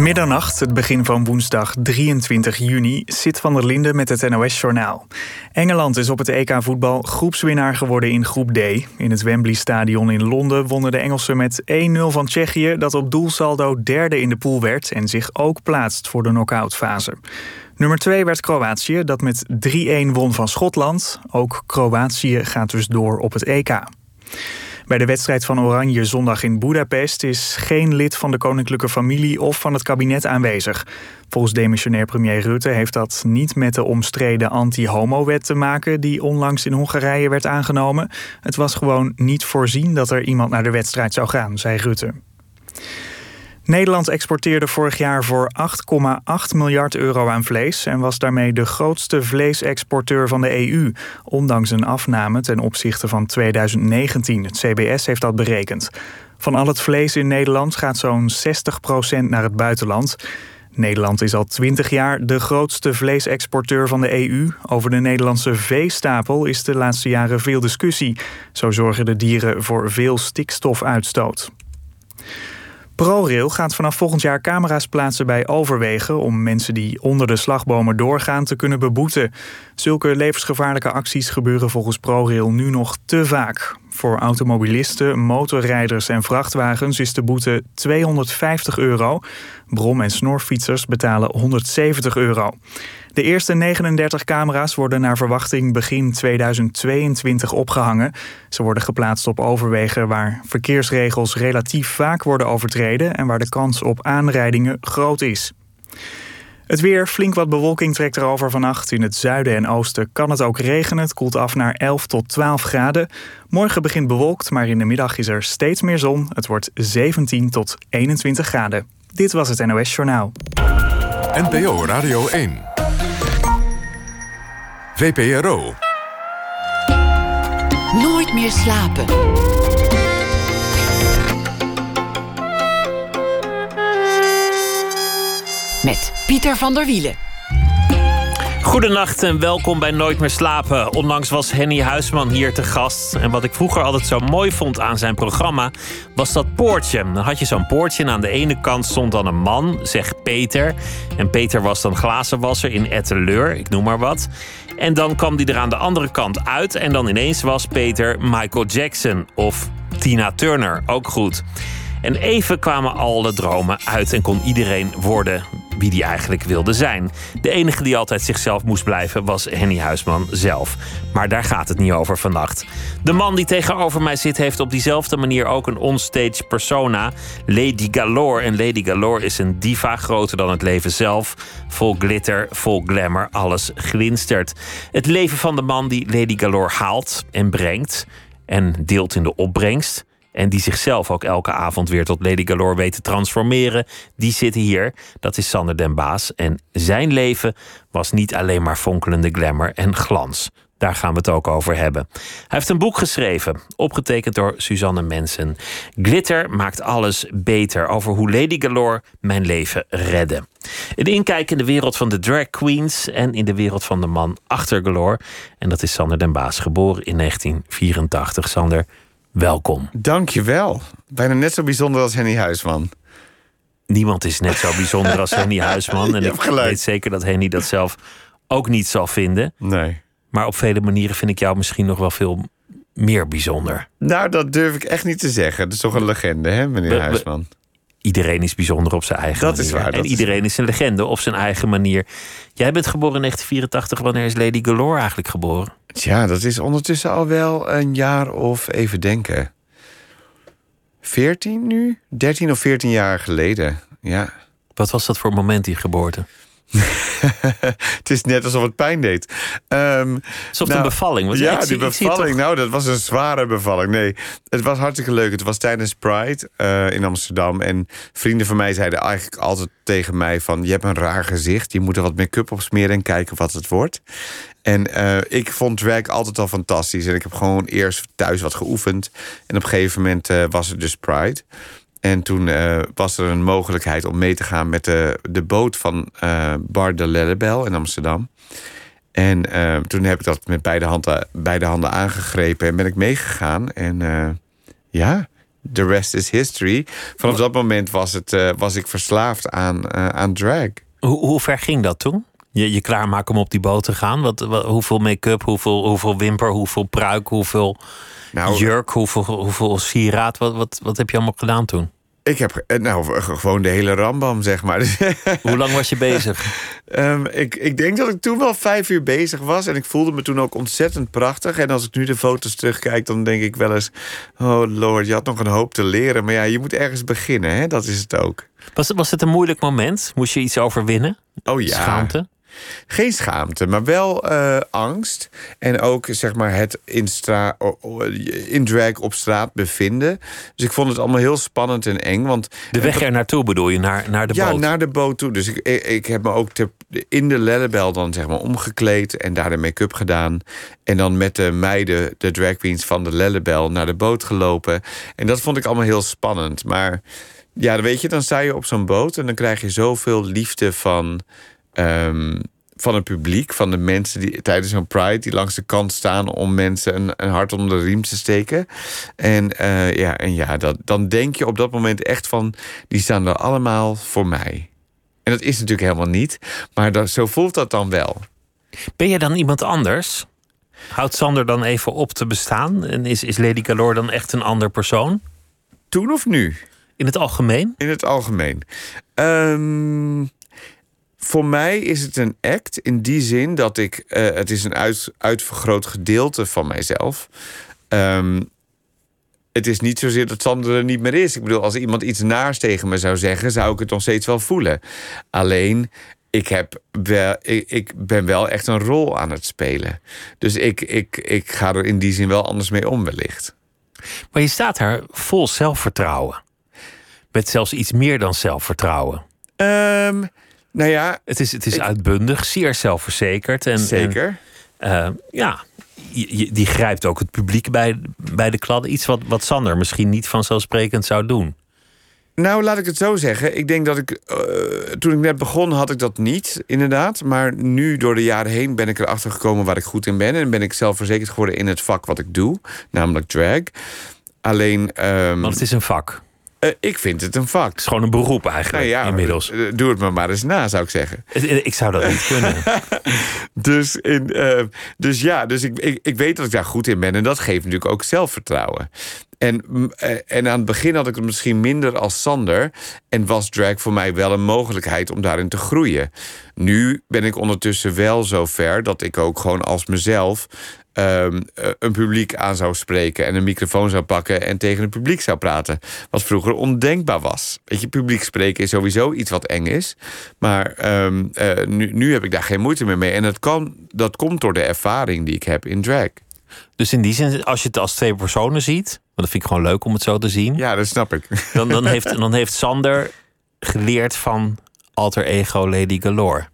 Middernacht, het begin van woensdag 23 juni, zit van der Linden met het NOS-journaal. Engeland is op het EK voetbal groepswinnaar geworden in groep D. In het Wembley Stadion in Londen wonnen de Engelsen met 1-0 van Tsjechië, dat op doelsaldo derde in de pool werd en zich ook plaatst voor de knock-outfase. Nummer 2 werd Kroatië, dat met 3-1 won van Schotland. Ook Kroatië gaat dus door op het EK. Bij de wedstrijd van Oranje zondag in Budapest is geen lid van de koninklijke familie of van het kabinet aanwezig. Volgens demissionair premier Rutte heeft dat niet met de omstreden anti-homo-wet te maken die onlangs in Hongarije werd aangenomen. Het was gewoon niet voorzien dat er iemand naar de wedstrijd zou gaan, zei Rutte. Nederland exporteerde vorig jaar voor 8,8 miljard euro aan vlees en was daarmee de grootste vleesexporteur van de EU, ondanks een afname ten opzichte van 2019. Het CBS heeft dat berekend. Van al het vlees in Nederland gaat zo'n 60% naar het buitenland. Nederland is al 20 jaar de grootste vleesexporteur van de EU. Over de Nederlandse veestapel is de laatste jaren veel discussie. Zo zorgen de dieren voor veel stikstofuitstoot. ProRail gaat vanaf volgend jaar camera's plaatsen bij overwegen om mensen die onder de slagbomen doorgaan te kunnen beboeten. Zulke levensgevaarlijke acties gebeuren volgens ProRail nu nog te vaak. Voor automobilisten, motorrijders en vrachtwagens is de boete 250 euro. Brom- en snorfietsers betalen 170 euro. De eerste 39 camera's worden naar verwachting begin 2022 opgehangen. Ze worden geplaatst op overwegen waar verkeersregels relatief vaak worden overtreden en waar de kans op aanrijdingen groot is. Het weer, flink wat bewolking trekt erover vannacht. In het zuiden en oosten kan het ook regenen. Het koelt af naar 11 tot 12 graden. Morgen begint bewolkt, maar in de middag is er steeds meer zon. Het wordt 17 tot 21 graden. Dit was het NOS Journaal. NPO Radio 1. VPRO. Nooit meer slapen. Met Pieter van der Wielen. Goedenacht en welkom bij Nooit meer slapen. Onlangs was Henny Huisman hier te gast. En wat ik vroeger altijd zo mooi vond aan zijn programma... was dat poortje. Dan had je zo'n poortje en aan de ene kant stond dan een man, zeg Peter. En Peter was dan glazenwasser in Etteleur, ik noem maar wat. En dan kwam die er aan de andere kant uit. En dan ineens was Peter Michael Jackson of Tina Turner. Ook goed. En even kwamen alle dromen uit en kon iedereen worden wie die eigenlijk wilde zijn. De enige die altijd zichzelf moest blijven was Henny Huisman zelf. Maar daar gaat het niet over vannacht. De man die tegenover mij zit heeft op diezelfde manier ook een onstage persona. Lady Galore. En Lady Galore is een diva groter dan het leven zelf. Vol glitter, vol glamour, alles glinstert. Het leven van de man die Lady Galore haalt en brengt en deelt in de opbrengst. En die zichzelf ook elke avond weer tot Lady Galore weet te transformeren. Die zit hier. Dat is Sander den Baas. En zijn leven was niet alleen maar fonkelende glamour en glans. Daar gaan we het ook over hebben. Hij heeft een boek geschreven, opgetekend door Suzanne Mensen. Glitter maakt alles beter. Over hoe Lady Galore mijn leven redde. Een inkijk in de wereld van de drag queens en in de wereld van de man achter Galore. En dat is Sander den Baas, geboren in 1984. Sander, welkom. Dankjewel. Bijna net zo bijzonder als Henny Huisman. Niemand is net zo bijzonder als Henny Huisman. En ik weet zeker dat Henny dat zelf ook niet zal vinden. Nee. Maar op vele manieren vind ik jou misschien nog wel veel meer bijzonder. Nou, dat durf ik echt niet te zeggen. Dat is toch een legende, hè, meneer We- we- Huisman? Iedereen is bijzonder op zijn eigen Dat manier. is waar, dat en iedereen is een legende op zijn eigen manier. Jij bent geboren in 1984. Wanneer is Lady Galore eigenlijk geboren? Tja, dat is ondertussen al wel een jaar of even denken. 14 nu? 13 of 14 jaar geleden. Ja. Wat was dat voor moment, die geboorte? het is net alsof het pijn deed. Ehm, Alsof het een bevalling was. Ja, die bevalling. Nou, dat was een zware bevalling. Nee, het was hartstikke leuk. Het was tijdens Pride eh, in Amsterdam. En vrienden van mij zeiden eigenlijk altijd tegen mij van... je hebt een raar gezicht, je moet er wat make-up op smeren... en kijken wat het wordt. En eh, ik vond drag altijd al fantastisch. En ik heb gewoon eerst thuis wat geoefend. En op een gegeven moment eh, was het dus Pride... En toen eh, was er een mogelijkheid om mee te gaan met de, de boot van Bar de Lellebel in Amsterdam. En toen heb ik dat met beide handen, beide handen aangegrepen en ben ik meegegaan. En ja, the rest is history. Vanaf dat moment was, het, was ik verslaafd aan, aan drag. Hoe, hoe ver ging dat toen? Je, je klaarmaken om op die boot te gaan? Wat, wat- hoeveel make-up, hoeveel, hoeveel wimper, hoeveel pruik, hoeveel Nou, jurk, hoeveel, hoeveel sieraad? Wat, wat, wat heb je allemaal gedaan toen? Ik heb eh, nou, g- gewoon de hele rambam, zeg maar. Hoe lang was je bezig? Ehm, ik, ik denk dat ik toen wel vijf uur bezig was. En ik voelde me toen ook ontzettend prachtig. En als ik nu de foto's terugkijk, dan denk ik wel eens... Oh lord, je had nog een hoop te leren. Maar ja, je moet ergens beginnen, hè? dat is het ook. Was, het- was het een moeilijk moment? Moest je iets overwinnen? Oh ja. Schaamte? Geen schaamte, maar wel eh, angst. En ook zeg maar het in, stra- in drag op straat bevinden. Dus ik vond het allemaal heel spannend en eng. Want De weg er naartoe bedoel je, naar, naar de ja, boot? naar de boot toe. Dus ik, ik, ik heb me ook ter- in de lellebel dan zeg maar omgekleed en daar de make-up gedaan. En dan met de meiden, de drag queens van de lellebel, naar de boot gelopen. En dat vond ik allemaal heel spannend. Maar ja, weet je, dan sta je op zo'n boot en dan krijg je zoveel liefde van. Ehm, van het publiek, van de mensen die tijdens zo'n Pride... die langs de kant staan om mensen een, een hart onder de riem te steken. En eh, ja, en ja dat, dan denk je op dat moment echt van... die staan er allemaal voor mij. En dat is natuurlijk helemaal niet. Maar dat, zo voelt dat dan wel. Ben je dan iemand anders? Houdt Sander dan even op te bestaan? En is, is Lady Galore dan echt een ander persoon? Toen of nu? In het algemeen? In het algemeen. Ehm, voor mij is het een act in die zin dat ik... eh, het is een uit, uitvergroot gedeelte van mijzelf. Ehm, het is niet zozeer dat Sander er niet meer is. Ik bedoel, als iemand iets naars tegen me zou zeggen... zou ik het nog steeds wel voelen. Alleen, ik, heb wel, ik, ik ben wel echt een rol aan het spelen. Dus ik, ik, ik ga er in die zin wel anders mee om wellicht. Maar je staat daar vol zelfvertrouwen. Met zelfs iets meer dan zelfvertrouwen. Ehm, nou ja, Het is, het is Ik- uitbundig, zeer zelfverzekerd. En, zeker. en, eh, ja, die grijpt ook het publiek bij, bij de kladden. Iets wat, wat Sander misschien niet vanzelfsprekend zou doen. Nou, laat ik het zo zeggen. Ik denk dat ik. eh, toen ik net begon, had ik dat niet, inderdaad. Maar nu, door de jaren heen, ben ik erachter gekomen waar ik goed in ben. En ben ik zelfverzekerd geworden in het vak wat ik doe, namelijk drag. Alleen, ehm, Want het is een vak. Eh, ik vind het een vak. Het is gewoon een beroep eigenlijk Nou ja, inmiddels. eh, Doe het me maar eens na, zou ik zeggen. Ik zou dat niet kunnen. Dus, in, eh, dus ja, dus ik, ik, ik weet dat ik daar goed in ben. En dat geeft natuurlijk ook zelfvertrouwen. En, mm, eh, en aan het begin had ik het misschien minder als Sander. En was drag voor mij wel een mogelijkheid om daarin te groeien. Nu ben ik ondertussen wel zo ver dat ik ook gewoon als mezelf. Ehm, eh, een publiek aan zou spreken en een microfoon zou pakken en tegen het publiek zou praten. Wat vroeger ondenkbaar was. Weet je, publiek spreken is sowieso iets wat eng is. Maar ehm, eh, nu, nu heb ik daar geen moeite meer mee. En dat, kan, dat komt door de ervaring die ik heb in drag. Dus in die zin, als je het als twee personen ziet, want dat vind ik gewoon leuk om het zo te zien, Ja, dat snap ik. dan, dan, heeft, dan heeft Sander geleerd van alter ego Lady Galore.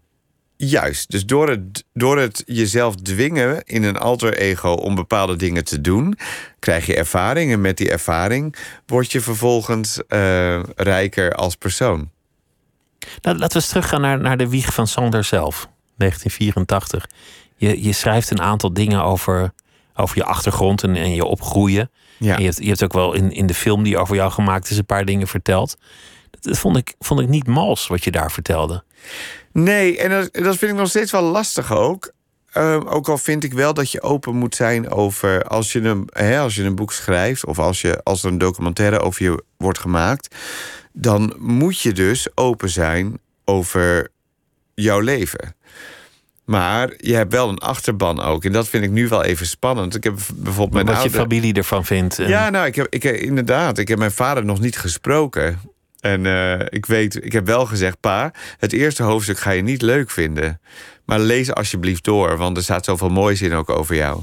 Juist. Dus door het, door het jezelf dwingen in een alter ego om bepaalde dingen te doen, krijg je ervaring. En met die ervaring word je vervolgens eh, rijker als persoon. Nou, laten we eens teruggaan naar, naar de wieg van Sander zelf, 1984. Je, je schrijft een aantal dingen over, over je achtergrond en, en je opgroeien. Ja. En je, hebt, je hebt ook wel in, in de film die over jou gemaakt is een paar dingen verteld. Dat, dat vond, ik, vond ik niet mals wat je daar vertelde. Nee, en dat, dat vind ik nog steeds wel lastig ook. Ehm, ook al vind ik wel dat je open moet zijn over als je een, hè, als je een boek schrijft of als, je, als er een documentaire over je wordt gemaakt, dan moet je dus open zijn over jouw leven. Maar je hebt wel een achterban ook. En dat vind ik nu wel even spannend. Ik heb bijvoorbeeld mijn wat je familie ervan vindt. En- Ja, nou, ik heb, ik, inderdaad. Ik heb mijn vader nog niet gesproken. En eh, ik weet, ik heb wel gezegd, pa, het eerste hoofdstuk ga je niet leuk vinden. Maar lees alsjeblieft door, want er staat zoveel moois in ook over jou.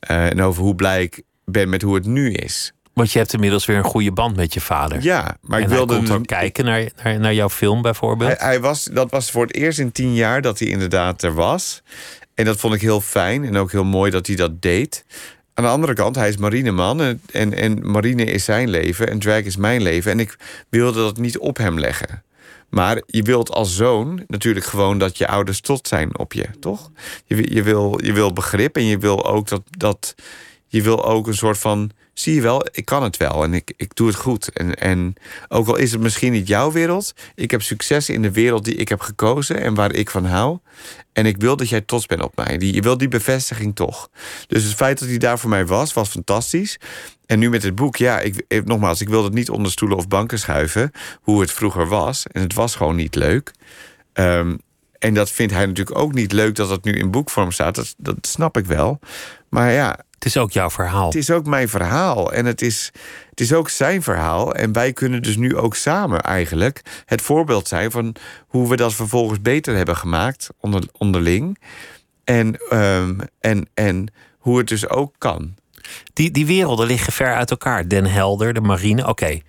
Eh, en over hoe blij ik ben met hoe het nu is. Want je hebt inmiddels weer een goede band met je vader. Ja, maar en ik hij wilde. komt ook kijken naar, naar, naar jouw film bijvoorbeeld. Hij, hij was, dat was voor het eerst in tien jaar dat hij inderdaad er was. En dat vond ik heel fijn en ook heel mooi dat hij dat deed. Aan de andere kant, hij is marineman en, en, en marine is zijn leven en drag is mijn leven. En ik wilde dat niet op hem leggen. Maar je wilt als zoon natuurlijk gewoon dat je ouders trots zijn op je, toch? Je, je, wil, je wil begrip en je wil ook dat, dat, je wil ook een soort van. Zie je wel, ik kan het wel en ik, ik doe het goed. En, en ook al is het misschien niet jouw wereld, ik heb succes in de wereld die ik heb gekozen en waar ik van hou. En ik wil dat jij trots bent op mij. Die, je wil die bevestiging toch. Dus het feit dat hij daar voor mij was, was fantastisch. En nu met het boek, ja, ik, nogmaals, ik wil het niet onder stoelen of banken schuiven. Hoe het vroeger was. En het was gewoon niet leuk. Um, en dat vindt hij natuurlijk ook niet leuk dat het nu in boekvorm staat. Dat, dat snap ik wel. Maar ja. Het is ook jouw verhaal. Het is ook mijn verhaal. En het is, het is ook zijn verhaal. En wij kunnen dus nu ook samen eigenlijk het voorbeeld zijn van hoe we dat vervolgens beter hebben gemaakt onder, onderling. En, um, en, en hoe het dus ook kan. Die, die werelden liggen ver uit elkaar. Den Helder, de marine, oké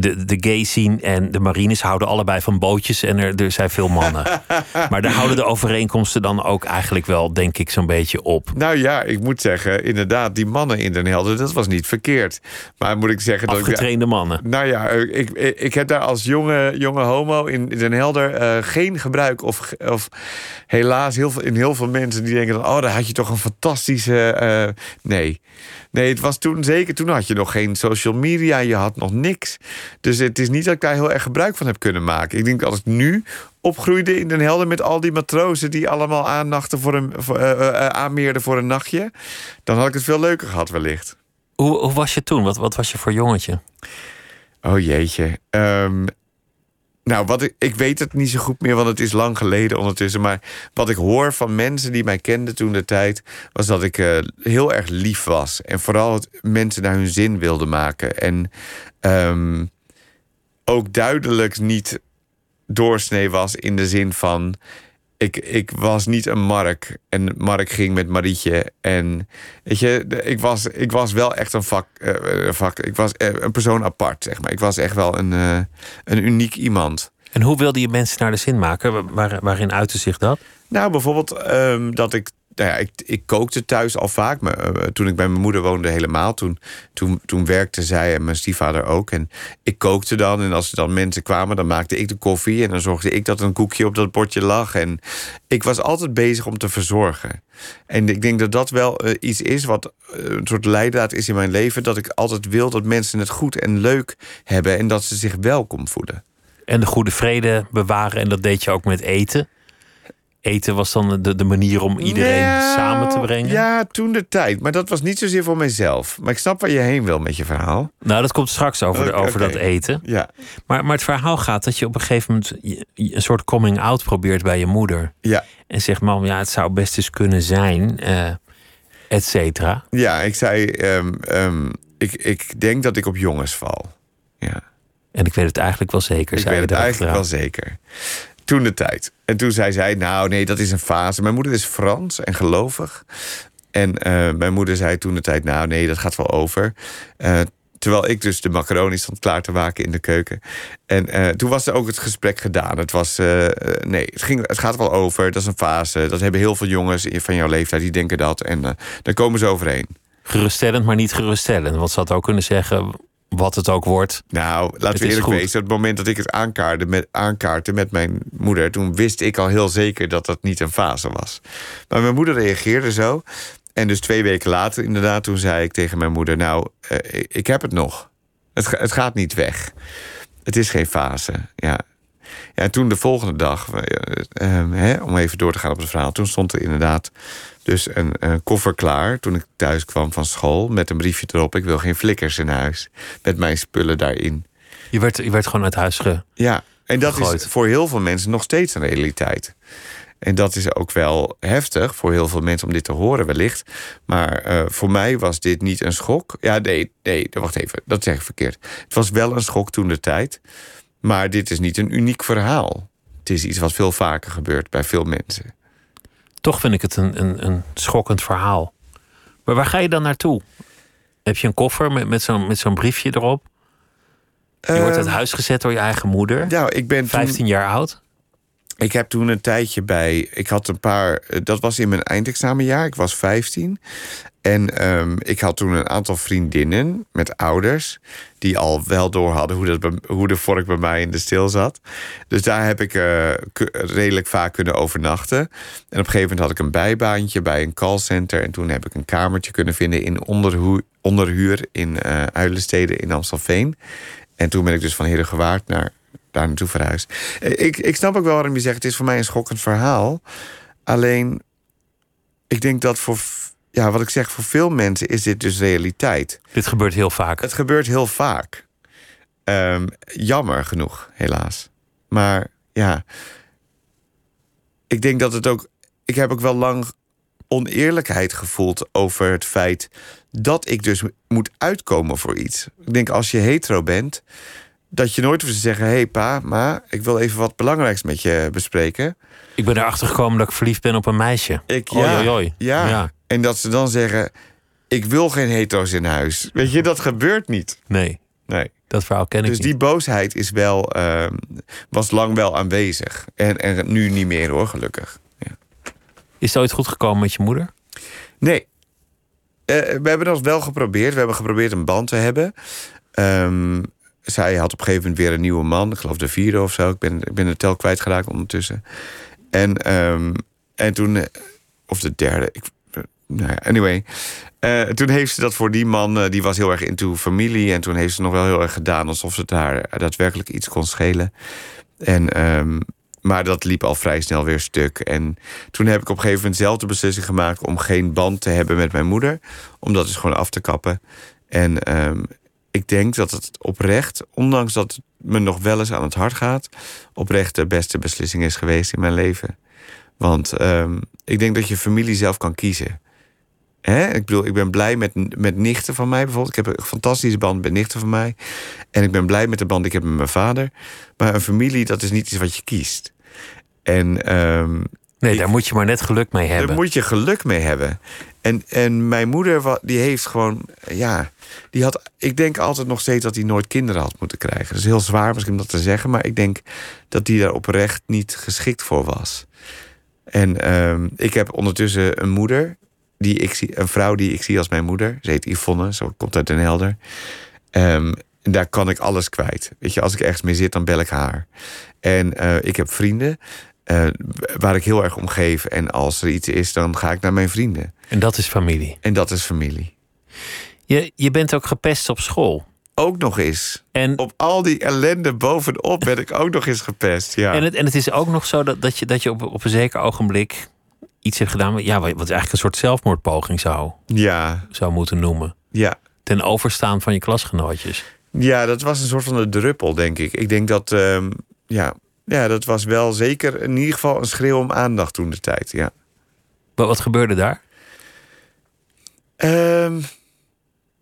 de, de gay scene en de marines houden allebei van bootjes en er, er zijn veel mannen. maar daar houden de overeenkomsten dan ook eigenlijk wel, denk ik, zo'n beetje op. Nou ja, ik moet zeggen, inderdaad, die mannen in Den Helder, dat was niet verkeerd. Maar moet ik zeggen... Afgetrainde dat ik, mannen. Nou ja, ik, ik, heb daar als jonge, jonge homo in Den Helder uh, geen gebruik of, of helaas heel veel, in heel veel mensen die denken dan, oh, daar had je toch een fantastische... Uh, nee. Nee, het was toen zeker, toen had je nog geen social media, je had nog niks. Dus het is niet dat ik daar heel erg gebruik van heb kunnen maken. Ik denk dat ik nu opgroeide in Den Helder met al die matrozen die allemaal aannachten voor een, voor, uh, aanmeerden voor een nachtje, dan had ik het veel leuker gehad, wellicht. Hoe, hoe was je toen? Wat, wat was je voor jongetje? Oh jeetje. Um, nou, wat ik, ik weet het niet zo goed meer, want het is lang geleden ondertussen. Maar wat ik hoor van mensen die mij kenden toen de tijd, was dat ik uh, heel erg lief was. En vooral het mensen naar hun zin wilde maken. En um, ook duidelijk niet doorsnee was in de zin van. Ik, ik was niet een Mark. En Mark ging met Marietje. En weet je, ik was, ik was wel echt een vak, uh, vak. Ik was uh, een persoon apart, zeg maar. Ik was echt wel een, uh, een uniek iemand. En hoe wilde je mensen naar de zin maken? Waar, waarin uitte zich dat? Nou, bijvoorbeeld um, dat ik nou ja, ik, ik kookte thuis al vaak. Maar, uh, toen ik bij mijn moeder woonde helemaal. Toen, toen, toen werkte zij en mijn stiefvader ook. En ik kookte dan. En als er dan mensen kwamen, dan maakte ik de koffie. En dan zorgde ik dat een koekje op dat bordje lag. En ik was altijd bezig om te verzorgen. En ik denk dat dat wel uh, iets is wat uh, een soort leidraad is in mijn leven. Dat ik altijd wil dat mensen het goed en leuk hebben. En dat ze zich welkom voelen. En de goede vrede bewaren. En dat deed je ook met eten eten was dan de, de manier om iedereen nou, samen te brengen? Ja, toen de tijd. Maar dat was niet zozeer voor mijzelf. Maar ik snap waar je heen wil met je verhaal. Nou, dat komt straks over, de, over dat eten. Ja. Maar, maar het verhaal gaat dat je op een gegeven moment een soort coming out probeert bij je moeder. Ja. En zegt, mam, ja, het zou best eens kunnen zijn, uh, et cetera. Ja, ik zei, um, um, ik, ik denk dat ik op jongens val. Ja. En ik weet het eigenlijk wel zeker. Ik weet het eigenlijk wel zeker toen de tijd. En toen zei zij, nou nee, dat is een fase. Mijn moeder is Frans en gelovig. En uh, mijn moeder zei toen de tijd, nou nee, dat gaat wel over. Uh, terwijl ik dus de macaroni stond klaar te maken in de keuken. En uh, toen was er ook het gesprek gedaan. Het was, nee, het, ging, het gaat wel over, dat is een fase. Dat hebben heel veel jongens van jouw leeftijd, die denken dat. En daar komen ze overheen. Geruststellend, maar niet geruststellend. Want ze had ook kunnen zeggen, wat het ook wordt. Nou, laten we eerlijk wezen. Het moment dat ik het aankaartte met, aankaartte met mijn moeder... toen wist ik al heel zeker dat dat niet een fase was. Maar mijn moeder reageerde zo. En dus twee weken later inderdaad, toen zei ik tegen mijn moeder... nou, uh, ik heb het nog. Het, het gaat niet weg. Het is geen fase, ja. Ja, en toen de volgende dag, uh, uh, hè, om even door te gaan op het verhaal... toen stond er inderdaad dus een, een, koffer klaar toen ik thuis kwam van school... met een briefje erop, ik wil geen flikkers in huis. Met mijn spullen daarin. Je werd, je werd gewoon uit huis ge Ja, en dat is voor heel veel mensen nog steeds een realiteit. En dat is ook wel heftig voor heel veel mensen om dit te horen, wellicht. Maar uh, voor mij was dit niet een schok. Ja, nee, nee, wacht even, dat zeg ik verkeerd. Het was wel een schok toen de tijd. Maar dit is niet een uniek verhaal. Het is iets wat veel vaker gebeurt bij veel mensen toch vind ik het een, een, een schokkend verhaal. Maar waar ga je dan naartoe? Heb je een koffer met, met zo'n zo'n briefje erop? Je wordt uit ehm, huis gezet door je eigen moeder. Nou, ik ben 15 jaar oud. Ik heb toen een tijdje bij. Ik had een paar. eh, Dat was in mijn eindexamenjaar. Ik was 15. En ehm, ik had toen een aantal vriendinnen met ouders. die al wel door hadden hoe, dat, hoe de vork bij mij in de stil zat. Dus daar heb ik eh, redelijk vaak kunnen overnachten. En op een gegeven moment had ik een bijbaantje bij een callcenter. En toen heb ik een kamertje kunnen vinden in onderhu- onderhuur in eh Uilensteden in Amstelveen. En toen ben ik dus van Herengewaard naar daar naartoe verhuisd. Eh, Ik, ik snap ook wel waarom je zegt, het is voor mij een schokkend verhaal. Alleen, ik denk dat voor, ja, wat ik zeg, voor veel mensen is dit dus realiteit. Dit gebeurt heel vaak. Het gebeurt heel vaak. Ehm, jammer genoeg, helaas. Maar ja, ik denk dat het ook. Ik heb ook wel lang oneerlijkheid gevoeld over het feit dat ik dus moet uitkomen voor iets. Ik denk als je hetero bent, dat je nooit hoeft te zeggen: hé hey pa, ma, ik wil even wat belangrijks met je bespreken. Ik ben erachter gekomen dat ik verliefd ben op een meisje. Ik, ja, oei, oei. Ja. Ja. En dat ze dan zeggen: ik wil geen hetero's in huis. Weet je, dat gebeurt niet. Nee, Nee. dat verhaal ken ik Dus niet. die boosheid is wel, ehm, was lang wel aanwezig. En, en nu niet meer hoor, gelukkig. Ja. Is het ooit goed gekomen met je moeder? Nee. Eh, we hebben dat wel geprobeerd. We hebben geprobeerd een band te hebben. Ehm, zij had op een gegeven moment weer een nieuwe man. Ik geloof de vierde of zo. Ik ben, ik ben de tel kwijtgeraakt ondertussen. En, ehm, en toen... eh, Of de derde. Ik, eh, nou ja, anyway. Eh, toen heeft ze dat voor die man... die was heel erg into familie. En toen heeft ze nog wel heel erg gedaan... alsof het haar daadwerkelijk iets kon schelen. En... ehm, maar dat liep al vrij snel weer stuk. En toen heb ik op een gegeven moment zelf de beslissing gemaakt om geen band te hebben met mijn moeder. Om dat dus gewoon af te kappen. En ehm, ik denk dat het oprecht, ondanks dat het me nog wel eens aan het hart gaat, oprecht de beste beslissing is geweest in mijn leven. Want ehm, ik denk dat je familie zelf kan kiezen. Hè? Ik bedoel, ik ben blij met, met nichten van mij bijvoorbeeld. Ik heb een fantastische band met nichten van mij. En ik ben blij met de band die ik heb met mijn vader. Maar een familie, dat is niet iets wat je kiest. En ehm, Nee, daar moet je maar net geluk mee hebben. daar moet je geluk mee hebben. En, en mijn moeder, die heeft gewoon, ja, die had, ik denk altijd nog steeds dat hij nooit kinderen had moeten krijgen. Dat is heel zwaar misschien om dat te zeggen, maar ik denk dat die daar oprecht niet geschikt voor was. En ehm, ik heb ondertussen een moeder, die ik zie, een vrouw die ik zie als mijn moeder. Ze heet Yvonne, zo komt uit Den Helder. Ehm, en daar kan ik alles kwijt. Weet je, als ik ergens mee zit, dan bel ik haar. En eh, ik heb vrienden eh, waar ik heel erg om geef. En als er iets is, dan ga ik naar mijn vrienden. En dat is familie. En dat is familie. Je, je bent ook gepest op school. Ook nog eens. En, Op al die ellende bovenop ben ik ook nog eens gepest. Ja. en, het, en het is ook nog zo dat, dat je, dat je op, op een zeker ogenblik iets hebt gedaan... wat- Ja, wat eigenlijk een soort zelfmoordpoging zou, ja, zou moeten noemen. ja. Ten overstaan van je klasgenootjes. Ja, dat was een soort van een druppel, denk ik. Ik denk dat, ehm, ja, ja, dat was wel zeker in ieder geval een schreeuw om aandacht toen de tijd. Ja. Wat, wat gebeurde daar? Ehm,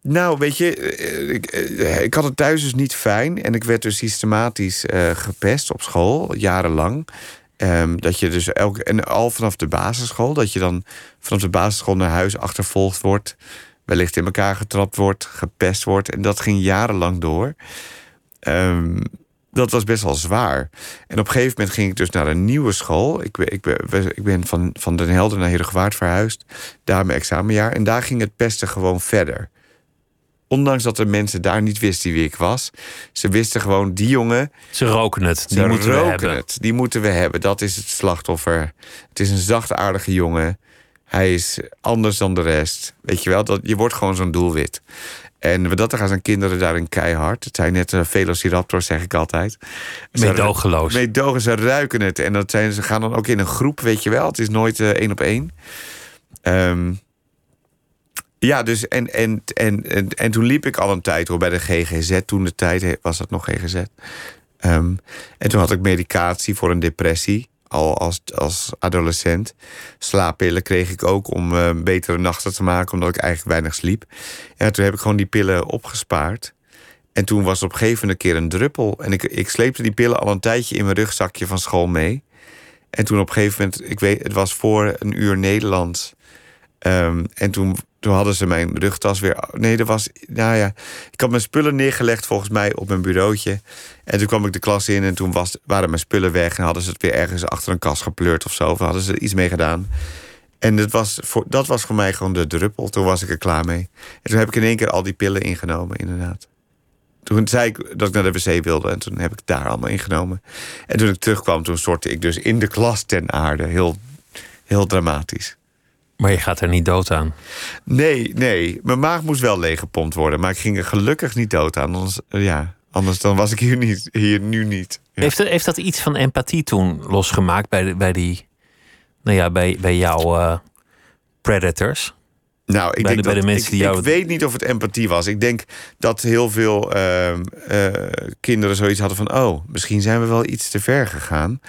nou, weet je, eh, ik, eh, ik had het thuis dus niet fijn. En ik werd dus systematisch eh, gepest op school, jarenlang. Ehm, dat je dus elke, en al vanaf de basisschool, dat je dan vanaf de basisschool naar huis achtervolgd wordt. Wellicht in elkaar getrapt wordt, gepest wordt. En dat ging jarenlang door. Ehm, dat was best wel zwaar. En op een gegeven moment ging ik dus naar een nieuwe school. Ik ben, ik ben, ik ben van, van Den Helder naar Herengewaard verhuisd. Daar mijn examenjaar. En daar ging het pesten gewoon verder. Ondanks dat de mensen daar niet wisten wie ik was. Ze wisten gewoon, die jongen, Ze roken het. Die ze moeten we hebben. het. Die moeten we hebben. Dat is het slachtoffer. Het is een zachtaardige jongen. Hij is anders dan de rest. Weet je wel, dat, je wordt gewoon zo'n doelwit. En dat gaan zijn kinderen daarin keihard. Het zijn net uh, velociraptors, zeg ik altijd. Meedogenloos. Meedogen, ze ruiken het. En dat zijn, ze gaan dan ook in een groep, weet je wel. Het is nooit eh, één op één. Ehm, ja, dus en, en, en, en, en toen liep ik al een tijd hoor bij de GGZ. Toen de tijd was dat nog GGZ. Ehm, en toen had ik medicatie voor een depressie. Al als, als adolescent. Slaappillen kreeg ik ook om eh, betere nachten te maken, omdat ik eigenlijk weinig sliep. Ja, toen heb ik gewoon die pillen opgespaard. En toen was op een gegeven keer een druppel. En ik, ik sleepte die pillen al een tijdje in mijn rugzakje van school mee. En toen op een gegeven moment, ik weet, het was voor een uur Nederlands. Ehm, en toen toen hadden ze mijn rugtas weer. Nee, er was. Nou ja, ik had mijn spullen neergelegd volgens mij op mijn bureautje. En toen kwam ik de klas in en toen was, waren mijn spullen weg. En hadden ze het weer ergens achter een kast gepleurd of zo. Of hadden ze er iets mee gedaan. En dat was, voor, dat was voor mij gewoon de druppel. Toen was ik er klaar mee. En toen heb ik in één keer al die pillen ingenomen, inderdaad. Toen zei ik dat ik naar de wc wilde en toen heb ik daar allemaal ingenomen. En toen ik terugkwam, toen stortte ik dus in de klas ten aarde. Heel, heel dramatisch. Maar je gaat er niet dood aan. Nee, nee. Mijn maag moest wel leeggepompt worden. Maar ik ging er gelukkig niet dood aan. Anders, eh, ja, anders dan was ik hier, niet, hier nu niet. Ja. Heeft, heeft dat iets van empathie toen losgemaakt bij, bij die... Nou ja, bij, bij jouw uh, predators? Nou, ik, bij denk de, dat, de mensen ik, die jou... ik weet niet of het empathie was. Ik denk dat heel veel uh, uh, kinderen zoiets hadden van... oh, misschien zijn we wel iets te ver gegaan.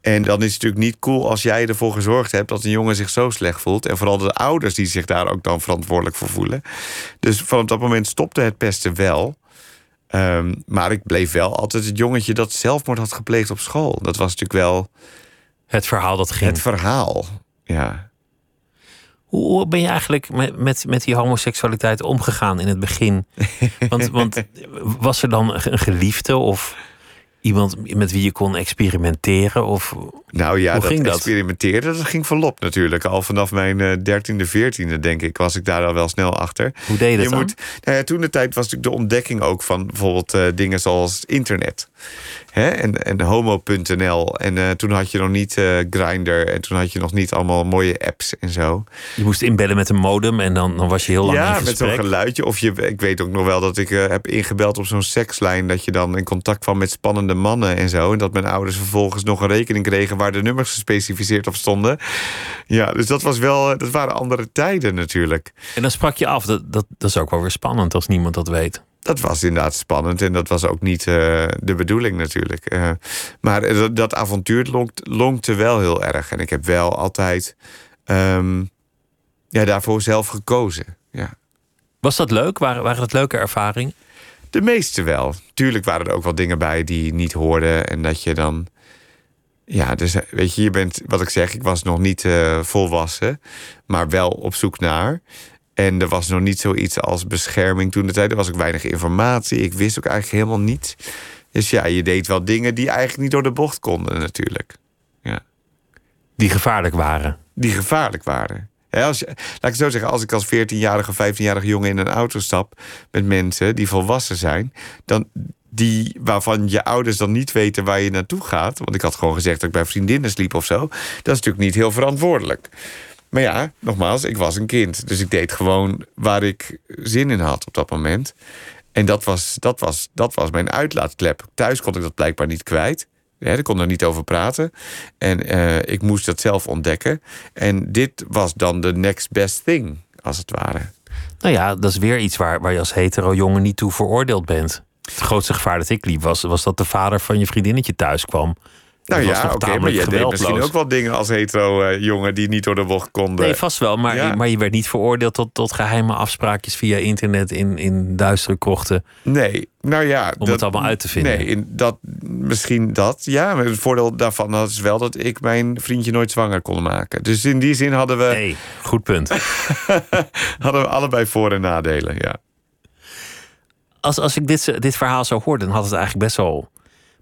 En dan is het natuurlijk niet cool als jij ervoor gezorgd hebt... dat een jongen zich zo slecht voelt. En vooral de ouders die zich daar ook dan verantwoordelijk voor voelen. Dus vanaf dat moment stopte het pesten wel... Um, maar ik bleef wel altijd het jongetje dat zelfmoord had gepleegd op school. Dat was natuurlijk wel... Het verhaal dat ging. Het verhaal, ja. Hoe ben je eigenlijk met, met, met die homoseksualiteit omgegaan in het begin? Want, want was er dan een geliefde of iemand met wie je kon experimenteren? Of nou ja, hoe dat ging dat? experimenteren, dat ging verlop natuurlijk. Al vanaf mijn dertiende, veertiende, denk ik, was ik daar al wel snel achter. Hoe deed je dat je dan? Moet, nou ja, toen de tijd was natuurlijk de ontdekking ook van bijvoorbeeld uh, dingen zoals internet. Hè? En, en homo.nl. En uh, toen had je nog niet uh, Grindr. En toen had je nog niet allemaal mooie apps en zo. Je moest inbellen met een modem en dan, dan was je heel lang ja, in met zo'n geluidje. Of je, ik weet ook nog wel dat ik uh, heb ingebeld op zo'n sekslijn. Dat je dan in contact kwam met spannende mannen en zo. En dat mijn ouders vervolgens nog een rekening kregen waar de nummers gespecificeerd op stonden. Ja, dus dat was wel, dat waren andere tijden natuurlijk. En dan sprak je af. Dat, dat, dat is ook wel weer spannend als niemand dat weet. Dat was inderdaad spannend en dat was ook niet uh, de bedoeling natuurlijk. Uh, maar dat, dat avontuur lonkt, lonkte wel heel erg. En ik heb wel altijd um, ja, daarvoor zelf gekozen. Ja. Was dat leuk? Waren, waren dat leuke ervaringen? De meeste wel. Tuurlijk waren er ook wel dingen bij die niet hoorden. En dat je dan. Ja, dus weet je, je bent, wat ik zeg, ik was nog niet uh, volwassen, maar wel op zoek naar. En er was nog niet zoiets als bescherming toen de tijd. Er was ook weinig informatie. Ik wist ook eigenlijk helemaal niet. Dus ja, je deed wel dingen die eigenlijk niet door de bocht konden, natuurlijk. Ja. Die gevaarlijk waren. Die gevaarlijk waren. Je, laat ik zo zeggen, als ik als 14-jarige of 15-jarige jongen in een auto stap met mensen die volwassen zijn, dan die waarvan je ouders dan niet weten waar je naartoe gaat. Want ik had gewoon gezegd dat ik bij vriendinnen sliep of zo. Dat is natuurlijk niet heel verantwoordelijk. Maar ja, nogmaals, ik was een kind. Dus ik deed gewoon waar ik zin in had op dat moment. En dat was, dat was, dat was mijn uitlaatklep. Thuis kon ik dat blijkbaar niet kwijt. Ja, ik kon er niet over praten. En uh, ik moest dat zelf ontdekken. En dit was dan de next best thing, als het ware. Nou ja, dat is weer iets waar, waar je als hetero jongen niet toe veroordeeld bent. Het grootste gevaar dat ik liep was, was dat de vader van je vriendinnetje thuis kwam. Nou ja, oké, okay, maar je deed misschien ook wel dingen als hetero uh, jongen die niet door de bocht konden. Nee, vast wel, maar, ja. maar je werd niet veroordeeld tot, tot geheime afspraakjes via internet in, in duistere krochten. Nee, nou ja. Om dat, het allemaal uit te vinden. Nee, in dat, misschien dat, ja. Maar het voordeel daarvan is wel dat ik mijn vriendje nooit zwanger kon maken. Dus in die zin hadden we. Nee, goed punt. hadden we allebei voor- en nadelen, ja. Als, als ik dit, dit verhaal zou horen, dan had het eigenlijk best wel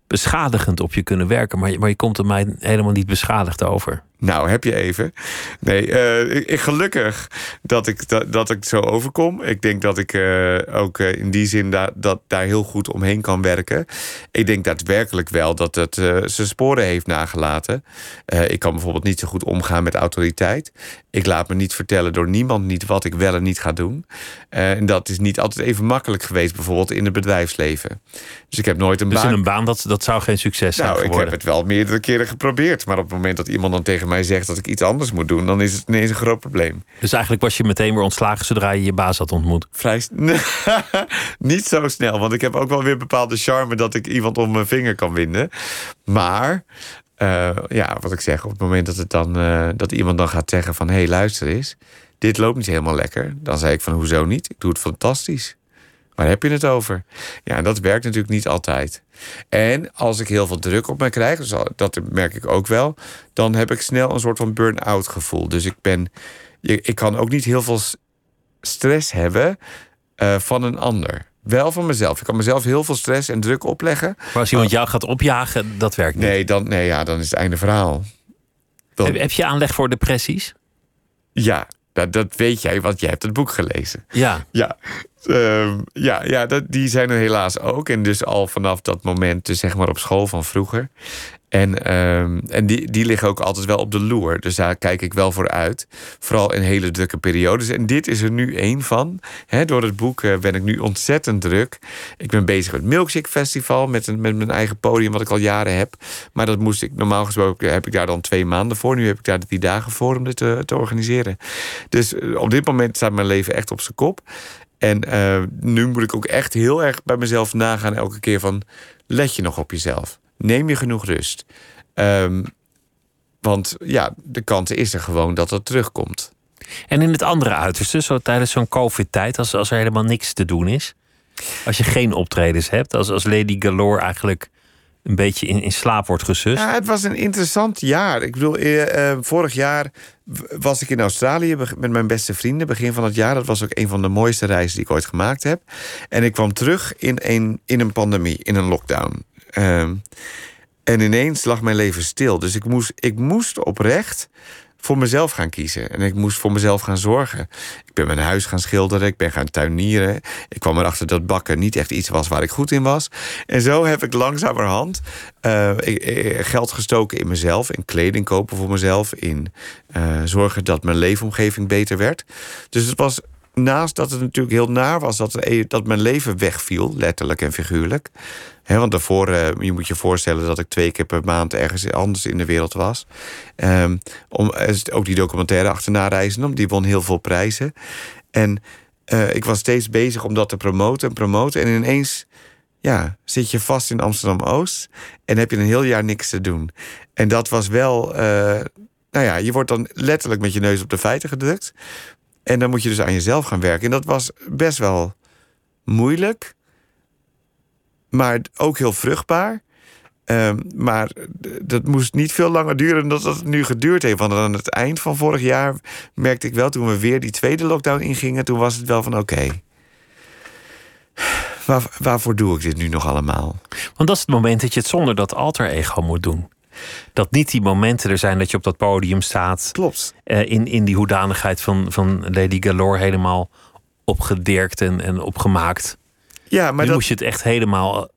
beschadigend op je kunnen werken. Maar je, maar je komt er mij helemaal niet beschadigd over. Nou, heb je even. Nee, uh, ik, gelukkig dat ik, dat, dat ik zo overkom. Ik denk dat ik uh, ook uh, in die zin da dat daar heel goed omheen kan werken. Ik denk daadwerkelijk wel dat het zijn sporen heeft nagelaten. ik kan bijvoorbeeld niet zo goed omgaan met autoriteit. Ik laat me niet vertellen door niemand niet wat ik wel en niet ga doen. en dat is niet altijd even makkelijk geweest, bijvoorbeeld in het bedrijfsleven. Dus ik heb nooit een dus baan. in een baan, dat, dat zou geen succes zijn nou, ik heb het wel meerdere keren geprobeerd. Maar op het moment dat iemand dan tegen mij zegt dat ik iets anders moet doen, dan is het ineens een groot probleem. Dus eigenlijk was je meteen weer ontslagen zodra je je baas had ontmoet? Vrij niet zo snel, want ik heb ook wel weer bepaalde charme dat ik iemand om mijn vinger kan winden. Maar uh, ja, wat ik zeg, op het moment dat, het dan, uh, dat iemand dan gaat zeggen van hé, hey, luister eens, dit loopt niet helemaal lekker. Dan zei ik van hoezo niet? Ik doe het fantastisch. Waar heb je het over? Ja, en dat werkt natuurlijk niet altijd. En als ik heel veel druk op me krijg, dus dat merk ik ook wel, dan heb ik snel een soort van burn-out gevoel. Dus ik ben, ik kan ook niet heel veel stress hebben eh, van een ander. Wel van mezelf. Ik kan mezelf heel veel stress en druk opleggen. Maar als iemand jou gaat opjagen, dat werkt niet. Nee, dan, nee ja, dan is het einde verhaal. Dan- Heb, heb je aanleg voor depressies? ja, dat, dat weet jij, want jij hebt het boek gelezen. Ja. Ja, ehm, ja, ja dat, die zijn er helaas ook. En dus al vanaf dat moment, dus zeg maar op school van vroeger. En, ehm, en die, die liggen ook altijd wel op de loer. Dus daar kijk ik wel voor uit. Vooral in hele drukke periodes. En dit is er nu één van. Door het boek eh, ben ik nu ontzettend druk. Ik ben bezig met Milkshake Festival. Met, met mijn eigen podium, wat ik al jaren heb. Maar dat moest ik normaal gesproken heb ik daar dan twee maanden voor. Nu heb ik daar drie dagen voor om dit te, te organiseren. Dus eh, op dit moment staat mijn leven echt op zijn kop. En eh, nu moet ik ook echt heel erg bij mezelf nagaan elke keer van... let je nog op jezelf? Neem je genoeg rust? Ehm, want ja, de kans is er gewoon dat dat terugkomt. En in het andere uiterste, zo tijdens zo'n COVID-tijd, als, als er helemaal niks te doen is. Als je geen optredens hebt, als, als Lady Galore eigenlijk een beetje in, in slaap wordt gesust. Ja, het was een interessant jaar. Ik bedoel, eh, eh, vorig jaar was ik in Australië met mijn beste vrienden. Begin van het jaar. Dat was ook een van de mooiste reizen die ik ooit gemaakt heb. En ik kwam terug in een, in een pandemie, in een lockdown. Ehm, en ineens lag mijn leven stil. Dus ik moest, ik moest oprecht voor mezelf gaan kiezen. En ik moest voor mezelf gaan zorgen. Ik ben mijn huis gaan schilderen, ik ben gaan tuinieren. Ik kwam erachter dat bakken niet echt iets was waar ik goed in was. En zo heb ik langzamerhand ik- geld gestoken in mezelf. In kleding kopen voor mezelf. In eh, zorgen dat mijn leefomgeving beter werd. Dus het was naast dat het natuurlijk heel naar was dat, er- dat mijn leven wegviel, letterlijk en figuurlijk. Want daarvoor, eh, je moet je voorstellen dat ik twee keer per maand ergens anders in de wereld was. Ehm, om, is ook die documentaire achterna reizen, die won heel veel prijzen. En eh, ik was steeds bezig om dat te promoten en promoten. En ineens ja, zit je vast in Amsterdam-Oost en heb je een heel jaar niks te doen. En dat was wel, eh, nou ja, je wordt dan letterlijk met je neus op de feiten gedrukt. En dan moet je dus aan jezelf gaan werken. En dat was best wel moeilijk, maar ook heel vruchtbaar. Ehm, maar dat moest niet veel langer duren dan dat het nu geduurd heeft. Want aan het eind van vorig jaar merkte ik wel, toen we weer die tweede lockdown ingingen, toen was het wel van oké. waar, waarvoor doe ik dit nu nog allemaal? Want dat is het moment dat je het zonder dat alter ego moet doen. Dat niet die momenten er zijn dat je op dat podium staat. Klopt. eh, in, in die hoedanigheid van, van Lady Galore helemaal opgedirkt en, en opgemaakt. Ja, maar nu dat, moest je het echt helemaal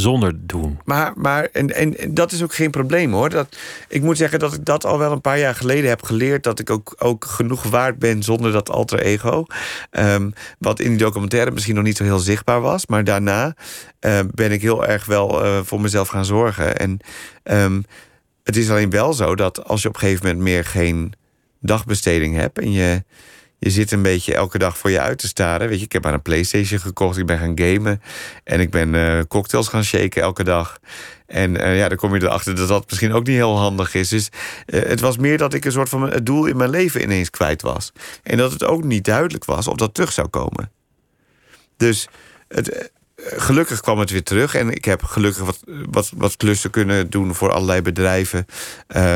zonder doen. Maar, maar en, en, dat is ook geen probleem hoor. Dat, ik moet zeggen dat ik dat al wel een paar jaar geleden heb geleerd. Dat ik ook, ook genoeg waard ben zonder dat alter ego. Ehm, wat in die documentaire misschien nog niet zo heel zichtbaar was. Maar daarna eh, ben ik heel erg wel eh, voor mezelf gaan zorgen. En ehm, het is alleen wel zo dat als je op een gegeven moment meer geen dagbesteding hebt. En je, je zit een beetje elke dag voor je uit te staren. Weet je, ik heb maar een PlayStation gekocht. Ik ben gaan gamen. En ik ben eh, cocktails gaan shaken elke dag. En eh, ja, dan kom je erachter dat dat misschien ook niet heel handig is. Dus eh, het was meer dat ik een soort van het doel in mijn leven ineens kwijt was. En dat het ook niet duidelijk was of dat terug zou komen. Dus het, gelukkig kwam het weer terug. En ik heb gelukkig wat, wat, klussen kunnen doen voor allerlei bedrijven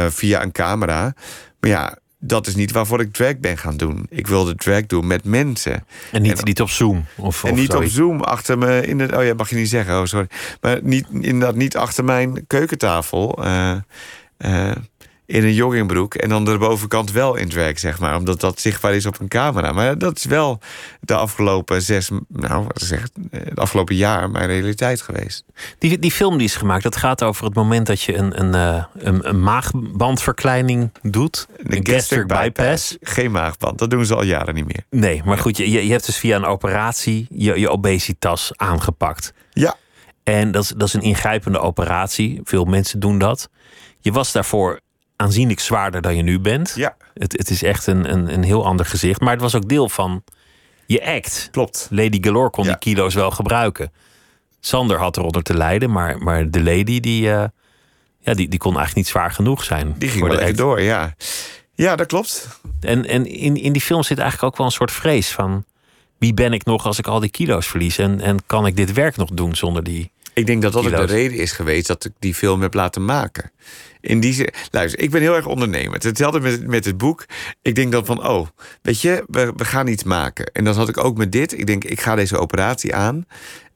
via een camera. Maar ja, dat is niet waarvoor ik drag ben gaan doen. Ik wilde drag doen met mensen. En niet, En- niet op Zoom. Of, En of niet op. Zoom achter me in het. Oh ja, mag je niet zeggen. Oh, sorry. Maar niet, inderdaad niet achter mijn keukentafel. eh, eh, in een joggingbroek. En dan de bovenkant wel in drag, zeg maar. Omdat dat zichtbaar is op een camera. Maar dat is wel de afgelopen zes. Nou, wat zeg Het afgelopen jaar mijn realiteit geweest. Die, die film die is gemaakt, dat gaat over het moment dat je een, een, eh, een, een maagbandverkleining doet. Een gastric bypass. Geen maagband. Dat doen ze al jaren niet meer. Nee, maar goed, je, je je hebt dus via een operatie je, je obesitas aangepakt. Ja. En dat is, dat is een ingrijpende operatie. Veel mensen doen dat. Je was daarvoor aanzienlijk zwaarder dan je nu bent. Ja, Het, het is echt een, een, een heel ander gezicht. Maar het was ook deel van je act. klopt. Lady Galore kon Ja. die kilo's wel gebruiken. Sander had eronder te lijden, maar, maar de lady die, eh, ja, die, die kon eigenlijk niet zwaar genoeg zijn. Die ging wel lekker act. door, ja. Ja, dat klopt. En, en in, in die film zit eigenlijk ook wel een soort vrees van... wie ben ik nog als ik al die kilo's verlies? En, en kan ik dit werk nog doen zonder die... Ik denk dat dat ook de reden is geweest dat ik die film heb laten maken. In die zin, luister, ik ben heel erg ondernemend. Hetzelfde met, met het boek. Ik denk dan van, oh, weet je, we, we gaan iets maken. En dat had ik ook met dit. Ik denk, ik ga deze operatie aan.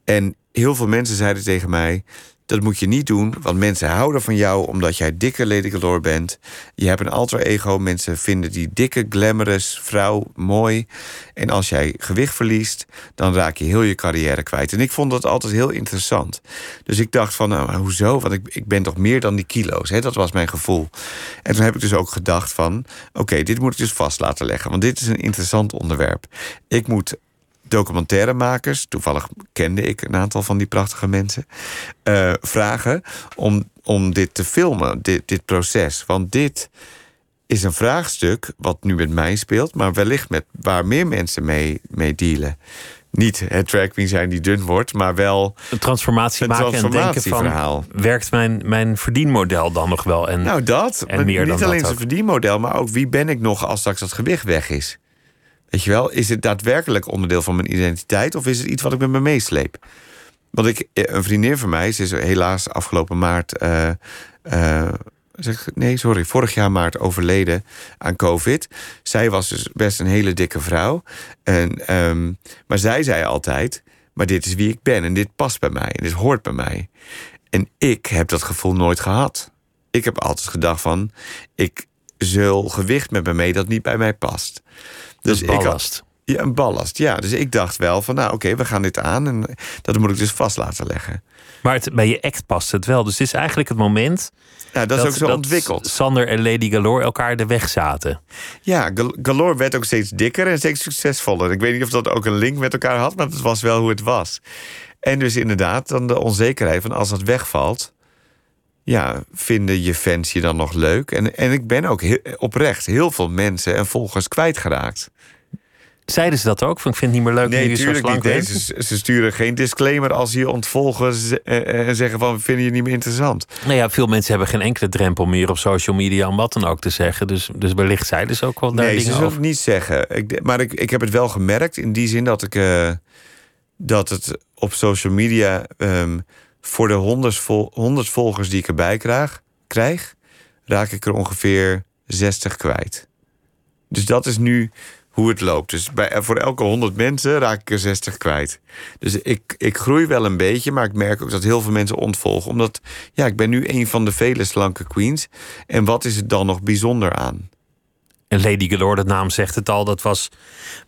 En heel veel mensen zeiden tegen mij... dat moet je niet doen, want mensen houden van jou... omdat jij dikke Lady bent. Je hebt een alter ego. Mensen vinden die dikke, glamorous vrouw mooi. En als jij gewicht verliest, dan raak je heel je carrière kwijt. En ik vond dat altijd heel interessant. Dus ik dacht van, nou, hoezo? Want ik, ik ben toch meer dan die kilo's. Hè? Dat was mijn gevoel. En toen heb ik dus ook gedacht van... oké, dit moet ik dus vast laten leggen. Want dit is een interessant onderwerp. Ik moet documentairemakers, toevallig kende ik een aantal van die prachtige mensen, eh, vragen om, om dit te filmen, dit, dit proces. Want dit is een vraagstuk wat nu met mij speelt, maar wellicht met waar meer mensen mee, mee dealen. Niet het drag queen zijn die dun wordt, maar wel Een transformatie Een maken en denken van... werkt mijn, mijn verdienmodel dan nog wel? En, Nou, dat. En meer niet dan dat alleen zijn verdienmodel, maar ook wie ben ik nog als straks dat gewicht weg is. Weet je wel, is het daadwerkelijk onderdeel van mijn identiteit of is het iets wat ik met me meesleep? Want ik, eh, een vriendin van mij, ze is helaas afgelopen maart, eh, eh, zeg, nee, sorry, vorig jaar maart overleden aan COVID. Zij was dus best een hele dikke vrouw. En, ehm, maar zij zei altijd: Maar dit is wie ik ben en dit past bij mij en dit hoort bij mij. En ik heb dat gevoel nooit gehad. Ik heb altijd gedacht van, ik zul gewicht met me mee dat niet bij mij past. Dus ik ballast. ja, een ballast, ja. Dus ik dacht wel van, nou oké, we gaan dit aan. En dat moet ik dus vast laten leggen. Maar het, bij je act past het wel. Dus het is eigenlijk het moment... Ja, dat, is ook zo ontwikkeld. Sander en Lady Galore elkaar de weg zaten. Ja, Gal- Galore werd ook steeds dikker en steeds succesvoller. Ik weet niet of dat ook een link met elkaar had, maar het was wel hoe het was. En dus inderdaad, dan de onzekerheid van als dat wegvalt... ja, vinden je fans je dan nog leuk? En, en ik ben ook heel, oprecht heel veel mensen en volgers kwijtgeraakt. Zeiden ze dat ook? Van, ik vind het niet meer leuk Nee, natuurlijk niet. Nee, ze, ze sturen geen disclaimer als je ontvolgen ze- eh, en zeggen van... we vinden je niet meer interessant. Nou ja, veel mensen hebben geen enkele drempel meer op social media om wat dan ook te zeggen. Dus, dus wellicht zeiden ze ook wel daar Nee, ze dingen over. het niet zeggen. Ik, maar ik, ik heb het wel gemerkt in die zin dat ik... eh, dat het op social media ehm, voor de honderd, vol, 100 volgers die ik erbij krijg, krijg... raak ik er ongeveer 60 kwijt. Dus dat is nu hoe het loopt. Dus bij, eh, voor elke 100 mensen raak ik er 60 kwijt. Dus ik, ik groei wel een beetje, maar ik merk ook dat heel veel mensen ontvolgen. Omdat, ja, ik ben nu een van de vele slanke queens. En wat is het dan nog bijzonder aan? En Lady Galore, de naam zegt het al, dat was...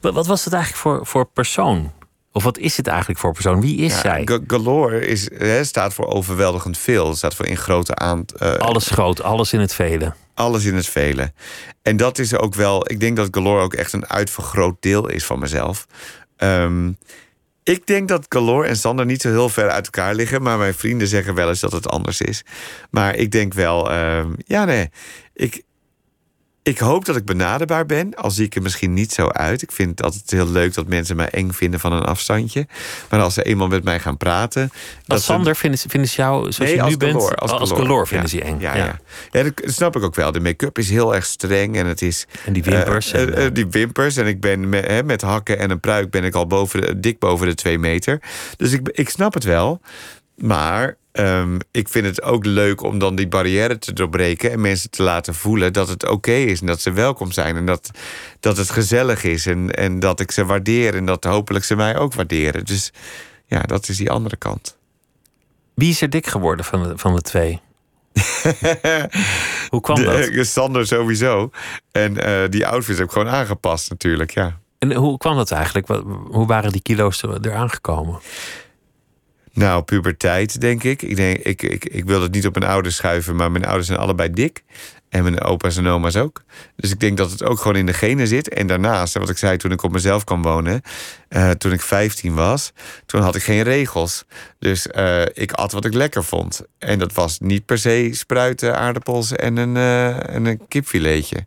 Wat was het eigenlijk voor, voor persoon? Of wat is het eigenlijk voor persoon? Wie is Ja, zij? Ga- Galore is, staat voor overweldigend veel. Staat voor in grote aan, eh, Alles groot, alles in het vele. alles in het vele. En dat is ook wel, ik denk dat Galore ook echt een uitvergroot deel is van mezelf. Ehm, ik denk dat Galore en Sander niet zo heel ver uit elkaar liggen, maar mijn vrienden zeggen wel eens dat het anders is. Maar ik denk wel, ehm, ja, nee, ik. Ik hoop dat ik benaderbaar ben, al zie ik er misschien niet zo uit. Ik vind het altijd heel leuk dat mensen mij eng vinden van een afstandje. Maar als ze eenmaal met mij gaan praten. dat Als ze- Sander vinden ze, vinden ze jou, zoals je als nu bent, Galore, als, als. Galore vinden Ja, ze je eng. Ja, ja. ja. dat snap ik ook wel. De make-up is heel erg streng en het is. En die wimpers eh, en, eh, die wimpers. En ik ben met, met hakken en een pruik ben ik al boven de, dik boven de twee meter. Dus ik, ik snap het wel. Maar ehm, ik vind het ook leuk om dan die barrière te doorbreken en mensen te laten voelen dat het oké is en dat ze welkom zijn en dat, dat het gezellig is en, en dat ik ze waardeer en dat hopelijk ze mij ook waarderen. Dus ja, dat is die andere kant. Wie is er dik geworden van de, van de twee? Hoe kwam dat? De, Sander sowieso. En eh, die outfits heb ik gewoon aangepast natuurlijk, ja. En hoe kwam dat eigenlijk? Hoe waren die kilo's er- eraan gekomen? Nou, puberteit, denk ik. Ik, denk, ik, ik, ik wil het niet op mijn ouders schuiven, maar mijn ouders zijn allebei dik. En mijn opa's en oma's ook. Dus ik denk dat het ook gewoon in de genen zit. En daarnaast, wat ik zei toen ik op mezelf kwam wonen, eh, toen ik 15 was, toen had ik geen regels. Dus eh, ik at wat ik lekker vond. En dat was niet per se spruiten, aardappels en een, eh, en een kipfiletje.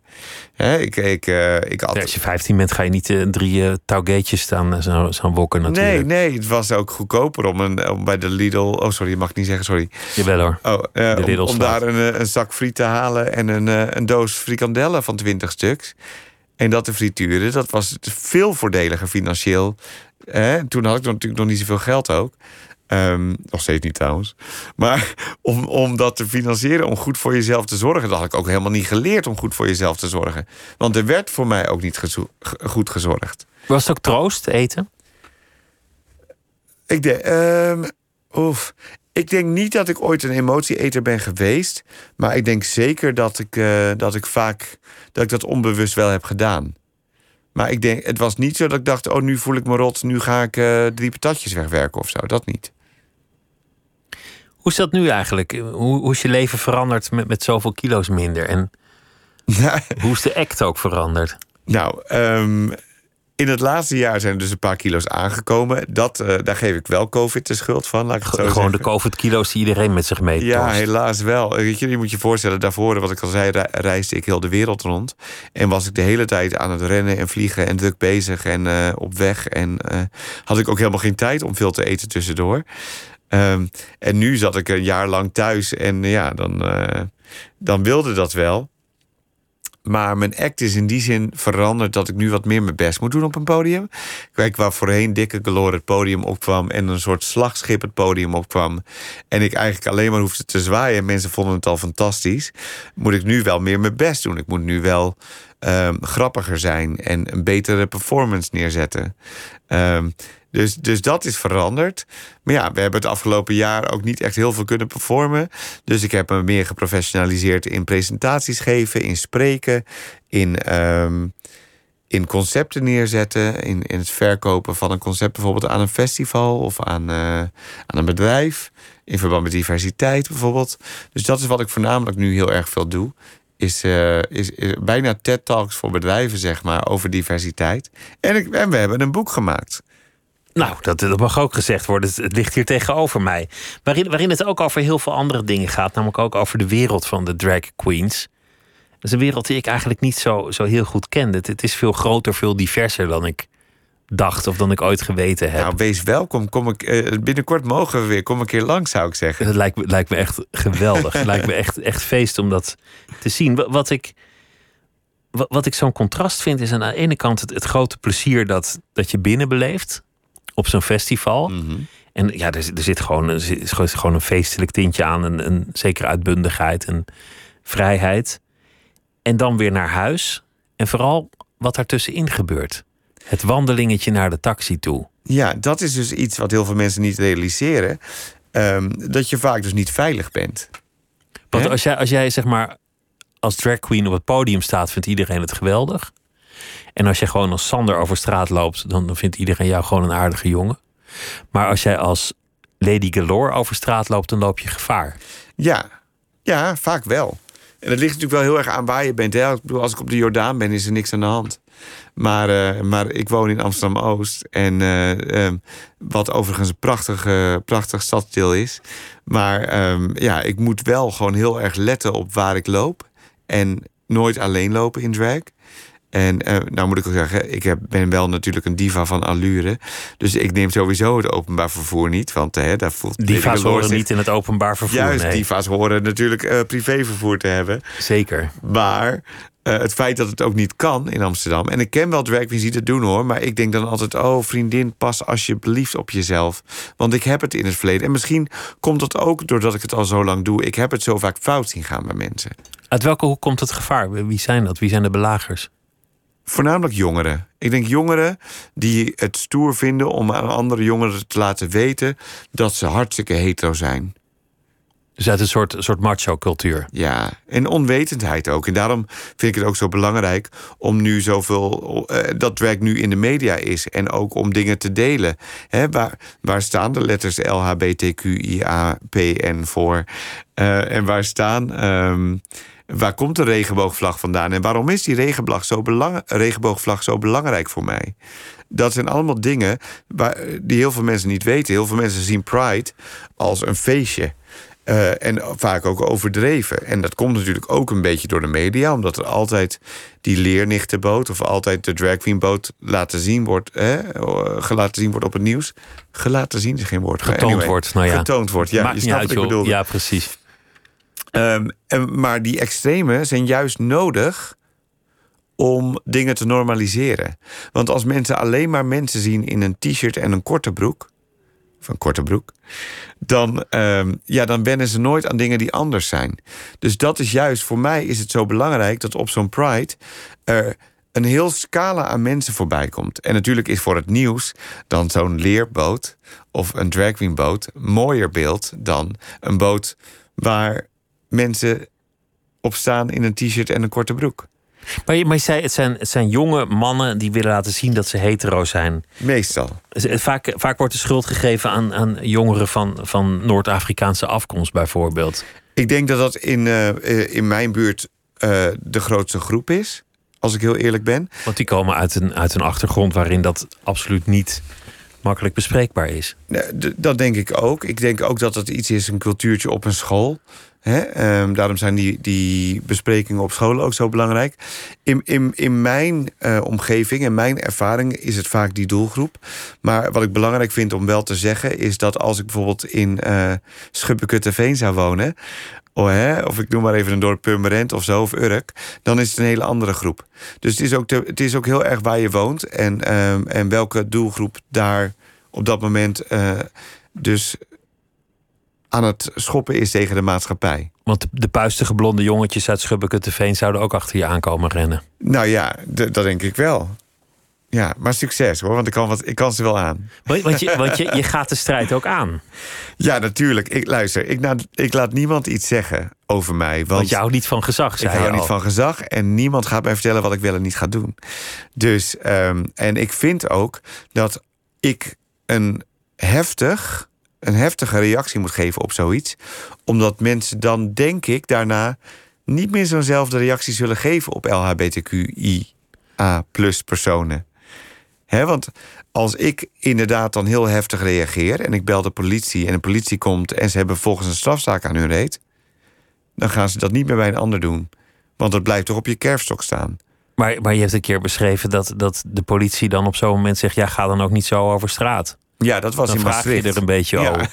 Hè, ik, ik, ik at Ja, als je 15 bent, ga je niet drie uh, touwgeetjes staan zo, zo wokken natuurlijk. Nee, nee, het was ook goedkoper om, een, om bij de Lidl... Oh, sorry, je mag niet zeggen, sorry. Jawel hoor. Oh, De om, Lidl om staat. daar een, een zak friet te halen en een, een doos frikandellen van 20 stuks. En dat te frituren, dat was veel voordeliger financieel. Eh, toen had ik natuurlijk nog niet zoveel geld ook. Ehm, nog steeds niet trouwens. Maar om, om dat te financieren, om goed voor jezelf te zorgen, dat had ik ook helemaal niet geleerd om goed voor jezelf te zorgen. Want er werd voor mij ook niet gezo- goed gezorgd. Was het ook troost, eten? Ik denk, ehm, oef. Ik denk niet dat ik ooit een emotieeter ben geweest. Maar ik denk zeker dat ik, eh, dat ik vaak dat ik dat onbewust wel heb gedaan. Maar ik denk, het was niet zo dat ik dacht: oh, nu voel ik me rot, nu ga ik eh, drie patatjes wegwerken of zo. Dat niet. Hoe is dat nu eigenlijk? Hoe, hoe is je leven veranderd met, met zoveel kilo's minder? En hoe is de act ook veranderd? Nou, ehm, in het laatste jaar zijn er dus een paar kilo's aangekomen. Dat, eh, daar geef ik wel COVID de schuld van. Laat ik het zo Gewoon zeggen. de COVID-kilo's die iedereen met zich meetorst. Ja, helaas wel. Weet je, je moet je voorstellen, daarvoor, wat ik al zei, re- reisde ik heel de wereld rond. En was ik de hele tijd aan het rennen en vliegen en druk bezig en eh, op weg. En eh, had ik ook helemaal geen tijd om veel te eten tussendoor. Ehm, en nu zat ik een jaar lang thuis en ja, dan, eh, dan wilde dat wel. Maar mijn act is in die zin veranderd dat ik nu wat meer mijn best moet doen op een podium. Kijk, waar voorheen dikke galore het podium opkwam en een soort slagschip het podium opkwam. En ik eigenlijk alleen maar hoefde te zwaaien en mensen vonden het al fantastisch. Moet ik nu wel meer mijn best doen. Ik moet nu wel ehm, grappiger zijn en een betere performance neerzetten. Ehm, dus, dus dat is veranderd. Maar ja, we hebben het afgelopen jaar ook niet echt heel veel kunnen performen. Dus ik heb me meer geprofessionaliseerd in presentaties geven, in spreken, in, ehm, in concepten neerzetten, in, in het verkopen van een concept bijvoorbeeld aan een festival of aan, eh, aan een bedrijf. In verband met diversiteit bijvoorbeeld. Dus dat is wat ik voornamelijk nu heel erg veel doe. Is, eh, is, is bijna TED-talks voor bedrijven, zeg maar, over diversiteit. En, ik, en we hebben een boek gemaakt. Nou, dat, dat mag ook gezegd worden. Het, ligt hier tegenover mij. Waarin, waarin het ook over heel veel andere dingen gaat. Namelijk ook over de wereld van de drag queens. Dat is een wereld die ik eigenlijk niet zo, zo heel goed kende. Het, het is veel groter, veel diverser dan ik dacht of dan ik ooit geweten heb. Nou, wees welkom. Kom ik, eh, binnenkort mogen we weer. Kom een keer langs, zou ik zeggen. Het lijkt, me- lijkt me echt geweldig. het lijkt me echt, echt feest om dat te zien. Wa- Wat ik, wa- wat ik zo'n contrast vind, is aan de ene kant het, het grote plezier dat, dat je binnen beleeft op zo'n festival. Mhm. En ja, er, zit- er zit gewoon, er zit gewoon- gewoon een feestelijk tintje aan, een, een zekere uitbundigheid en vrijheid. En dan weer naar huis. En vooral wat daartussenin gebeurt. Het wandelingetje naar de taxi toe. Ja, dat is dus iets wat heel veel mensen niet realiseren. Ehm, dat je vaak dus niet veilig bent. Want als jij, als jij zeg maar als drag queen op het podium staat, vindt iedereen het geweldig. En als jij gewoon als Sander over straat loopt, dan vindt iedereen jou gewoon een aardige jongen. Maar als jij als Lady Galore over straat loopt, dan loop je gevaar. Ja, ja, vaak wel. En dat ligt natuurlijk wel heel erg aan waar je bent. Ik bedoel, als ik op de Jordaan ben, is er niks aan de hand. Maar, eh, maar ik woon in Amsterdam-Oost. En eh, ehm, wat overigens een prachtig, eh, prachtig stadsdeel is. Maar ehm, ja, ik moet wel gewoon heel erg letten op waar ik loop. En nooit alleen lopen in drag. En eh, nou moet ik ook zeggen, ik heb, ben wel natuurlijk een diva van allure. Dus ik neem sowieso het openbaar vervoer niet. Want daar voelt Diva's horen zich- niet in het openbaar vervoer. Juist, nee. diva's horen natuurlijk eh, privévervoer te hebben. Zeker. Maar eh, het feit dat het ook niet kan in Amsterdam. En ik ken wel drag queens die het doen hoor. Maar ik denk dan altijd: oh vriendin, pas alsjeblieft op jezelf. Want ik heb het in het verleden. En misschien komt dat ook doordat ik het al zo lang doe. Ik heb het zo vaak fout zien gaan bij mensen. Uit welke hoek komt het gevaar? Wie zijn dat? Wie zijn de belagers? Voornamelijk jongeren. Ik denk jongeren die het stoer vinden om aan andere jongeren te laten weten dat ze hartstikke hetero zijn. Dus uit een soort, soort macho-cultuur. Ja, en onwetendheid ook. En daarom vind ik het ook zo belangrijk om nu zoveel. eh, dat drag nu in de media is. En ook om dingen te delen. Hè, waar, waar staan de letters LHBTQIAPN voor? Eh, en waar staan. ehm, waar komt de regenboogvlag vandaan? En waarom is die regenboogvlag zo, belang, regenboogvlag zo belangrijk voor mij? Dat zijn allemaal dingen waar, die heel veel mensen niet weten. Heel veel mensen zien Pride als een feestje. Eh, en vaak ook overdreven. En dat komt natuurlijk ook een beetje door de media, omdat er altijd die leernichtenboot of altijd de drag queen boot laten zien wordt, hè, eh, gelaten zien wordt op het nieuws. Gelaten zien is geen woord. Getoond wordt, nou ja. Getoond wordt, ja. Maakt je snapt wat ik bedoel. Ja, precies. Ehm, maar die extreme zijn juist nodig om dingen te normaliseren. Want als mensen alleen maar mensen zien in een t-shirt en een korte broek, een korte broek, dan, ehm, ja, dan wennen ze nooit aan dingen die anders zijn. Dus dat is juist, voor mij is het zo belangrijk dat op zo'n Pride er een heel scala aan mensen voorbij komt. En natuurlijk is voor het nieuws dan zo'n leerboot of een dragqueenboot mooier beeld dan een boot waar mensen op staan in een t-shirt en een korte broek. Maar je, maar je zei, het zijn, het zijn jonge mannen die willen laten zien dat ze hetero zijn. Meestal. Vaak, vaak wordt de schuld gegeven aan, aan jongeren van, van Noord-Afrikaanse afkomst, bijvoorbeeld. Ik denk dat dat in, uh, in mijn buurt uh, de grootste groep is, als ik heel eerlijk ben. Want die komen uit een, uit een achtergrond waarin dat absoluut niet makkelijk bespreekbaar is. Dat denk ik ook. Ik denk ook dat het iets is, een cultuurtje op een school. Um, daarom zijn die, die besprekingen op scholen ook zo belangrijk. In, in, in mijn uh, omgeving en mijn ervaring is het vaak die doelgroep. Maar wat ik belangrijk vind om wel te zeggen... is dat als ik bijvoorbeeld in uh, Schubbekutteveen zou wonen... Oh, hè, of ik noem maar even een dorp Purmerend of zo, of Urk... dan is het een hele andere groep. Dus het is ook, het is ook heel erg waar je woont... en, um, en welke doelgroep daar op dat moment uh, dus aan het schoppen is tegen de maatschappij. Want de puistige blonde jongetjes uit Schubbekutteveen zouden ook achter je aankomen rennen. Nou ja, dat denk ik wel. Ja, maar succes hoor, want ik kan, wat, ik kan ze wel aan. Want je, want je, je gaat de strijd ook aan. Ja, natuurlijk. Ik, luister, ik, nou, ik laat niemand iets zeggen over mij. Want, want je houdt niet van gezag, zei Ik hou niet van gezag en niemand gaat mij vertellen wat ik wel en niet ga doen. Dus, um, en ik vind ook dat ik een heftig een heftige reactie moet geven op zoiets. Omdat mensen dan, denk ik, daarna niet meer zo'nzelfde reactie zullen geven op LHBTQIA plus personen. He, want als ik inderdaad dan heel heftig reageer en ik bel de politie en de politie komt en ze hebben volgens een strafzaak aan hun reet, dan gaan ze dat niet meer bij een ander doen. Want het blijft toch op je kerfstok staan. Maar, maar je hebt een keer beschreven dat, dat de politie dan op zo'n moment zegt: ja, ga dan ook niet zo over straat. Ja, dat was dan in vraag Maastricht. je er een beetje Ja. over.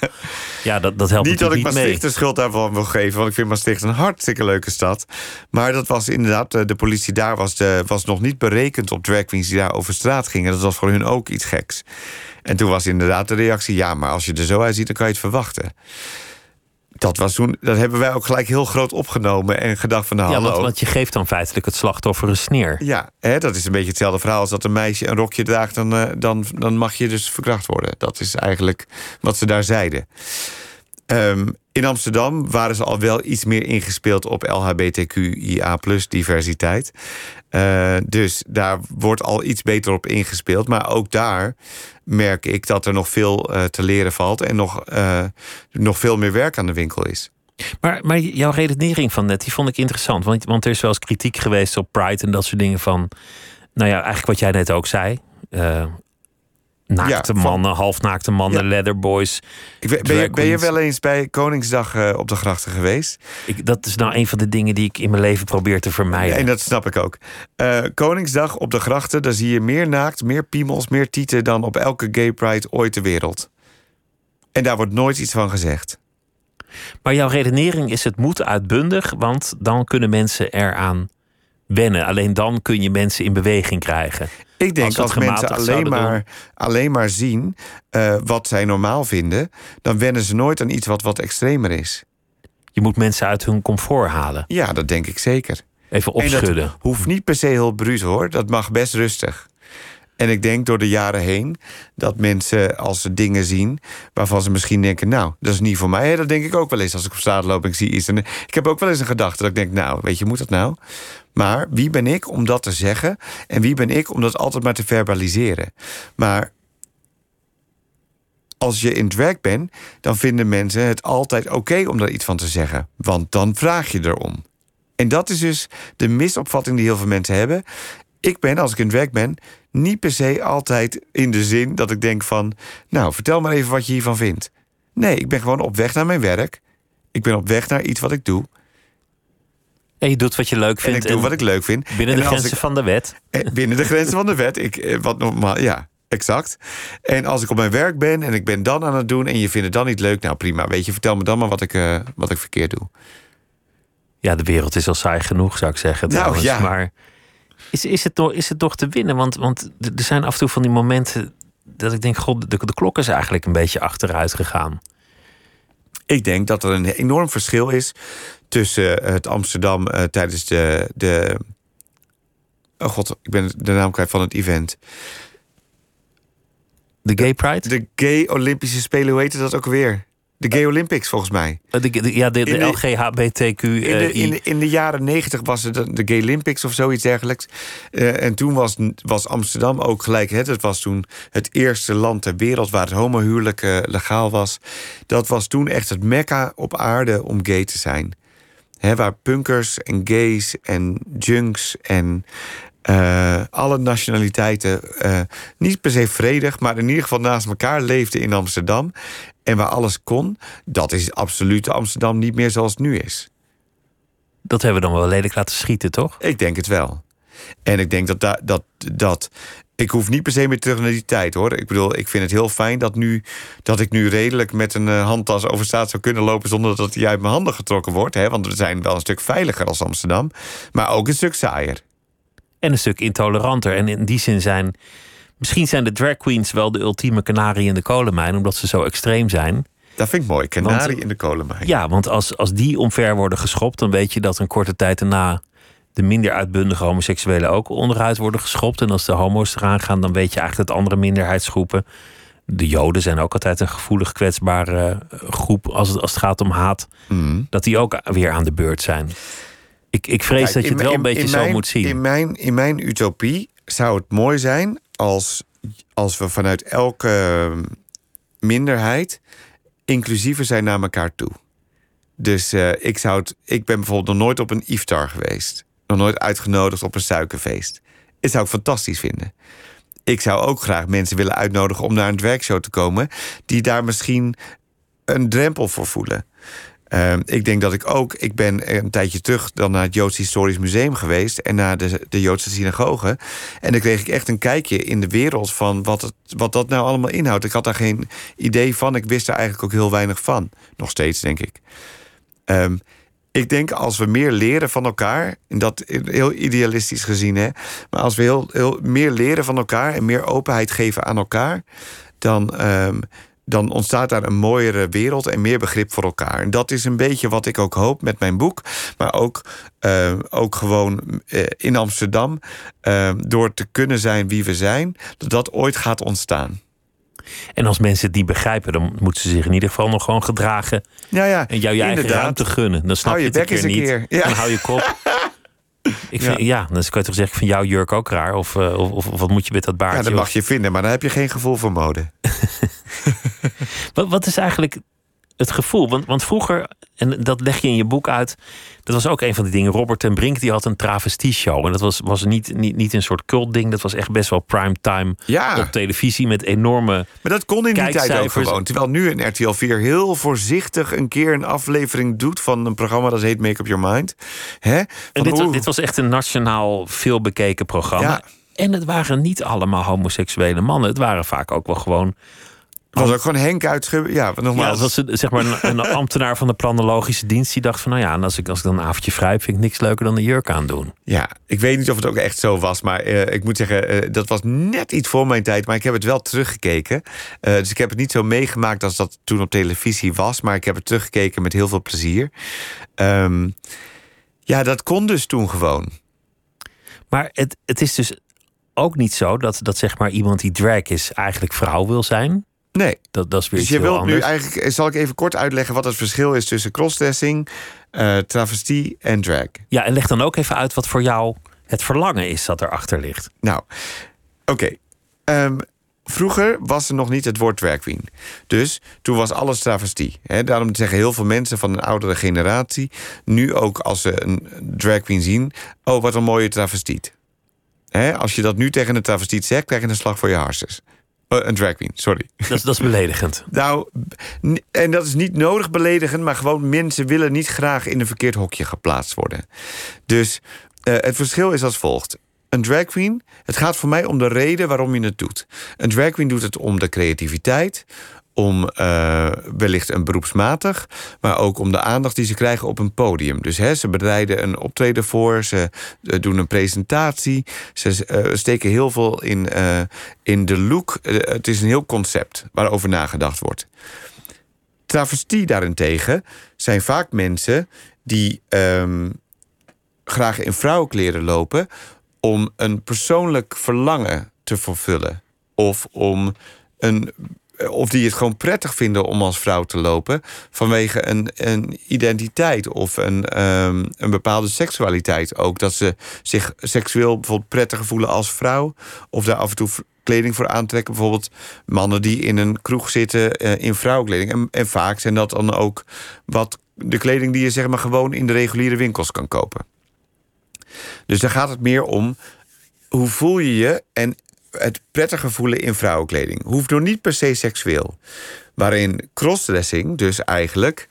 Ja, dat, dat helpt niet dat ik Maastricht de schuld daarvan wil geven, want ik vind Maastricht een hartstikke leuke stad. Maar dat was inderdaad, eh, de politie daar was, de, was nog niet berekend op drag queens die daar over straat gingen. Dat was voor hun ook iets geks. En toen was inderdaad de reactie: ja, maar als je er zo uitziet, dan kan je het verwachten. Dat was toen, dat hebben wij ook gelijk heel groot opgenomen en gedacht van nou. Ja, want, want je geeft dan feitelijk het slachtoffer een sneer. Ja, hè, dat is een beetje hetzelfde verhaal als dat een meisje een rokje draagt, dan, eh, dan, dan mag je dus verkracht worden. Dat is eigenlijk wat ze daar zeiden. Ehm, in Amsterdam waren ze al wel iets meer ingespeeld op LHBTQIA diversiteit. Eh, dus daar wordt al iets beter op ingespeeld. Maar ook daar merk ik dat er nog veel eh, te leren valt en nog, eh, nog veel meer werk aan de winkel is. Maar, maar jouw redenering van net, die vond ik interessant. Want, want er is wel eens kritiek geweest op Pride en dat soort dingen van... Nou ja, eigenlijk wat jij net ook zei. eh, naakte Ja, van- mannen, halfnaakte mannen, Ja. leatherboys. Ik ben, je, ben je wel eens bij Koningsdag eh, op de grachten geweest? Ik, dat is nou een van de dingen die ik in mijn leven probeer te vermijden. En dat snap ik ook. Eh, Koningsdag op de grachten, daar zie je meer naakt, meer piemels, meer tieten dan op elke gay pride ooit ter wereld. En daar wordt nooit iets van gezegd. Maar jouw redenering is het moet uitbundig, want dan kunnen mensen eraan wennen. Alleen dan kun je mensen in beweging krijgen. Ik denk Als als, mensen alleen maar, alleen maar zien eh, wat zij normaal vinden, dan wennen ze nooit aan iets wat wat extremer is. Je moet mensen uit hun comfort halen. Ja, dat denk ik zeker. Even En opschudden. dat hoeft niet per se heel bruut hoor. Dat mag best rustig. En ik denk door de jaren heen dat mensen als ze dingen zien waarvan ze misschien denken, nou, dat is niet voor mij. Dat denk ik ook wel eens als ik op straat loop en ik zie iets. En ik heb ook wel eens een gedachte dat ik denk, nou, weet je, moet dat nou? Maar wie ben ik om dat te zeggen? En wie ben ik om dat altijd maar te verbaliseren? Maar als je in drag bent, dan vinden mensen het altijd oké om daar iets van te zeggen. Want dan vraag je erom. En dat is dus de misopvatting die heel veel mensen hebben. Ik ben, als ik in drag ben, niet per se altijd in de zin dat ik denk van... nou, vertel maar even wat je hiervan vindt. Nee, ik ben gewoon op weg naar mijn werk. Ik ben op weg naar iets wat ik doe. En je doet wat je leuk En vindt. ik doe wat ik leuk vind. Binnen En de grenzen ik- van de wet. Eh, Binnen de grenzen van de wet. Ik, eh, wat normaal, ja, exact. En als ik op mijn werk ben en ik ben dan aan het doen... en je vindt het dan niet leuk, nou prima. Weet je, vertel me dan maar wat ik, eh, wat ik verkeerd doe. Ja, de wereld is al saai genoeg, zou ik zeggen. Nou, trouwens. ja. Maar is, is, het nog, is het nog te winnen? Want, want er zijn af en toe van die momenten dat ik denk, god, de, de klok is eigenlijk een beetje achteruit gegaan. Ik denk dat er een enorm verschil is tussen eh, het Amsterdam uh, tijdens de, de. Oh god, ik ben de naam kwijt van het event. De Gay Pride? De Gay Olympische Spelen, hoe heette dat ook weer? De Gay Olympics, volgens mij. De, de, ja, de, de, LGHBTQ. In de, in, de, in de jaren negentig was het de, de Gay Olympics of zoiets dergelijks. Uh, en toen was, was Amsterdam ook gelijk. Het, het was toen het eerste land ter wereld waar het homohuwelijk uh, legaal was. Dat was toen echt het mekka op aarde om gay te zijn. Waar punkers en gays en junks en uh, alle nationaliteiten uh, niet per se vredig, maar in ieder geval naast elkaar leefden in Amsterdam. En waar alles kon, dat is absoluut Amsterdam niet meer zoals het nu is. Dat hebben we dan wel lelijk laten schieten, toch? Ik denk het wel. En ik denk dat dat. dat, dat ik hoef niet per se meer terug naar die tijd hoor. Ik bedoel, ik vind het heel fijn dat, nu, dat ik nu redelijk met een uh, handtas over straat zou kunnen lopen zonder dat die uit mijn handen getrokken wordt. Hè? Want we zijn wel een stuk veiliger als Amsterdam, maar ook een stuk saaier. En een stuk intoleranter. En in die zin zijn. Misschien zijn de drag queens wel de ultieme kanarie in de kolenmijn, omdat ze zo extreem zijn. Dat vind ik mooi, kanarie in de kolenmijn. Ja, want als, als die omver worden geschopt, dan weet je dat een korte tijd daarna de minder uitbundige homoseksuelen ook onderuit worden geschopt. En als de homo's eraan gaan, dan weet je eigenlijk dat andere minderheidsgroepen. De Joden zijn ook altijd een gevoelig kwetsbare groep als het, als het gaat om haat. Mm. Dat die ook weer aan de beurt zijn. Ik, ik vrees Kijk, dat je het wel een beetje zo moet zien. In mijn, in mijn utopie zou het mooi zijn als, als we vanuit elke minderheid inclusiever zijn naar elkaar toe. Dus uh, ik, zou het, ik ben bijvoorbeeld nog nooit op een iftar geweest. Nog nooit uitgenodigd op een suikerfeest. Dat zou ik fantastisch vinden. Ik zou ook graag mensen willen uitnodigen om naar een werkshow te komen... die daar misschien een drempel voor voelen. Uh, ik denk dat ik ook, ik ben een tijdje terug dan naar het Joods Historisch Museum geweest en naar de, de Joodse synagoge. En dan kreeg ik echt een kijkje in de wereld van wat, het, wat dat nou allemaal inhoudt. Ik had daar geen idee van. Ik wist er eigenlijk ook heel weinig van. Nog steeds, denk ik. Um, ik denk als we meer leren van elkaar, en dat heel idealistisch gezien, hè, maar als we heel, heel meer leren van elkaar en meer openheid geven aan elkaar, dan, um, dan ontstaat daar een mooiere wereld en meer begrip voor elkaar. En dat is een beetje wat ik ook hoop met mijn boek. Maar ook, uh, ook gewoon uh, in Amsterdam, uh, door te kunnen zijn wie we zijn, dat dat ooit gaat ontstaan. En als mensen het niet begrijpen, dan moeten ze zich in ieder geval nog gewoon gedragen. Ja, ja, en jou je eigen ruimte gunnen. Dan snap hou je, je het een keer niet. Keer. Ja. Dan hou je kop. Ik vind, ja. ja, dan kan je toch zeggen, van jouw jurk ook raar. Of, uh, of, of, wat moet je met dat baardje? Ja, dat mag je vinden, maar dan heb je geen gevoel voor mode. wat, wat is eigenlijk het gevoel? Want, want vroeger, en dat leg je in je boek uit... dat was ook een van die dingen. Robert ten Brink die had een travestie-show. En dat was, was niet, niet, niet een soort cult-ding. Dat was echt best wel primetime ja. op televisie... met enorme Maar dat kon in die tijd ook gewoon. Terwijl nu een RTL 4 heel voorzichtig... een keer een aflevering doet van een programma... dat heet Make Up Your Mind. Hè? En dit, was, dit was echt een nationaal veelbekeken programma. Ja. En het waren niet allemaal homoseksuele mannen. Het waren vaak ook wel gewoon was ook gewoon Henk uit Ja, nogmaals. Ja, dat was zeg maar een, een, ambtenaar van de planologische dienst die dacht van nou ja, en als ik, als ik dan een avondje vrij heb, vind ik niks leuker dan de jurk aandoen. Ja, ik weet niet of het ook echt zo was, maar uh, ik moet zeggen, uh, dat was net iets voor mijn tijd, maar ik heb het wel teruggekeken. Uh, dus ik heb het niet zo meegemaakt als dat toen op televisie was, maar ik heb het teruggekeken met heel veel plezier. Um, ja, dat kon dus toen gewoon. Maar het, het is dus ook niet zo dat, dat zeg maar iemand die drag is eigenlijk vrouw wil zijn. Nee. Dat, dat is weer dus je wilt anders. nu eigenlijk, zal ik even kort uitleggen wat het verschil is tussen crossdressing, uh, travestie en drag. Ja, en leg dan ook even uit wat voor jou het verlangen is dat erachter ligt. Nou, oké. Okay. Um, vroeger was er nog niet het woord drag queen. Dus toen was alles travestie. He, daarom zeggen heel veel mensen van een oudere generatie... nu ook als ze een drag queen zien... oh, wat een mooie travestiet. He, als je dat nu tegen een travestiet zegt... krijg je een slag voor je harses. Uh, een drag queen, sorry. Dat is, dat is beledigend. nou, en dat is niet nodig beledigend... maar gewoon mensen willen niet graag in een verkeerd hokje geplaatst worden. Dus uh, het verschil is als volgt. Een drag queen, het gaat voor mij om de reden waarom je het doet. Een drag queen doet het om de creativiteit om uh, wellicht een beroepsmatig, maar ook om de aandacht die ze krijgen op een podium. Dus hè, ze bereiden een optreden voor, ze uh, doen een presentatie, ze uh, steken heel veel in, in de look. het is een heel concept waarover nagedacht wordt. Travestie daarentegen zijn vaak mensen die um, graag in vrouwenkleren lopen om een persoonlijk verlangen te vervullen. Of om een of die het gewoon prettig vinden om als vrouw te lopen vanwege een, een identiteit of een, um, een bepaalde seksualiteit ook. Dat ze zich seksueel bijvoorbeeld prettiger voelen als vrouw of daar af en toe kleding voor aantrekken. Bijvoorbeeld mannen die in een kroeg zitten uh, in vrouwenkleding. En, en vaak zijn dat dan ook wat de kleding die je zeg maar gewoon in de reguliere winkels kan kopen. Dus daar gaat het meer om hoe voel je je en het prettige voelen in vrouwenkleding. Hoeft nog niet per se seksueel. Waarin crossdressing dus eigenlijk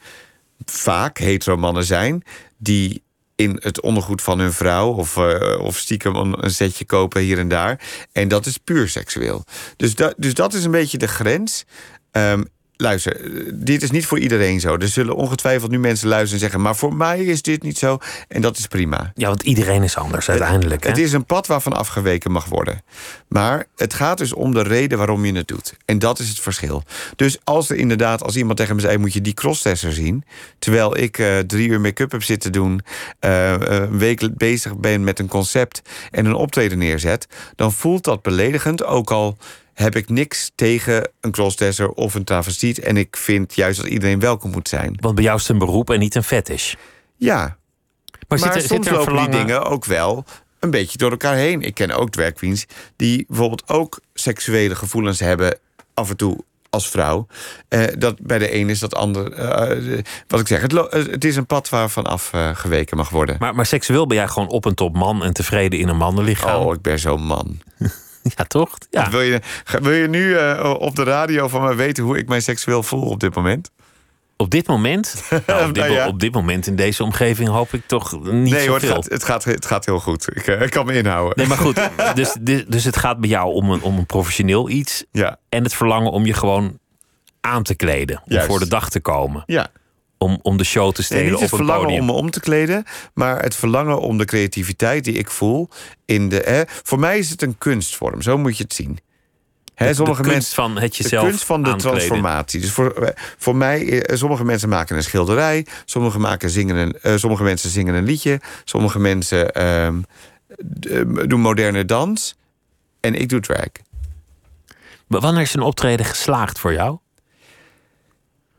vaak hetero mannen zijn... die in het ondergoed van hun vrouw of, uh, of stiekem een setje kopen hier en daar. En dat is puur seksueel. Dus, dat, dus dat is een beetje de grens. Um, luister, dit is niet voor iedereen zo. Er zullen ongetwijfeld nu mensen luisteren en zeggen... maar voor mij is dit niet zo en dat is prima. Ja, want iedereen is anders uiteindelijk. Het, het is een pad waarvan afgeweken mag worden. Maar het gaat dus om de reden waarom je het doet. En dat is het verschil. Dus als er inderdaad, als iemand tegen me zei... moet je die crosstester zien... terwijl ik uh, drie uur make-up heb zitten doen... Uh, een week bezig ben met een concept en een optreden neerzet... dan voelt dat beledigend, ook al heb ik niks tegen een crossdresser of een travestiet. En ik vind juist dat iedereen welkom moet zijn. Want bij jou is het een beroep en niet een fetish. Ja. Maar, maar zit er, soms zit er lopen die dingen ook wel een beetje door elkaar heen. Ik ken ook drag queens die bijvoorbeeld ook seksuele gevoelens hebben... af en toe als vrouw. Eh, dat bij de een is dat ander. Uh, wat ik zeg, het, het, is een pad waar vanaf uh, geweken mag worden. Maar, maar seksueel ben jij gewoon op en top man en tevreden in een mannenlichaam? Oh, ik ben zo'n man. Ja, toch? Ja. Wil, je, wil je nu uh, op de radio van me weten hoe ik mij seksueel voel op dit moment? Op dit moment? Nou, op, dit, nou ja. op, dit, moment in deze omgeving hoop ik toch niet nee. Hoor, het, gaat, het, gaat, het gaat heel goed. Ik, uh, ik, kan me inhouden. Nee, maar goed. Dus, dus, dus het gaat bij jou om een, om een professioneel iets. Ja. En het verlangen om je gewoon aan te kleden. Om Juist. voor de dag te komen. Ja om, om de show te stelen nee, niet op het een verlangen podium. om me om te kleden, maar het verlangen om de creativiteit die ik voel in de. Hè, voor mij is het een kunstvorm, zo moet je het zien. Hè, de, sommige de kunst mensen, van het jezelf de kunst van de aankleden. transformatie. Dus voor, voor mij, eh, sommige mensen maken een schilderij, sommige, maken zingen een, uh, sommige mensen zingen een liedje, sommige mensen uh, doen moderne dans en ik doe drag. Wanneer is een optreden geslaagd voor jou?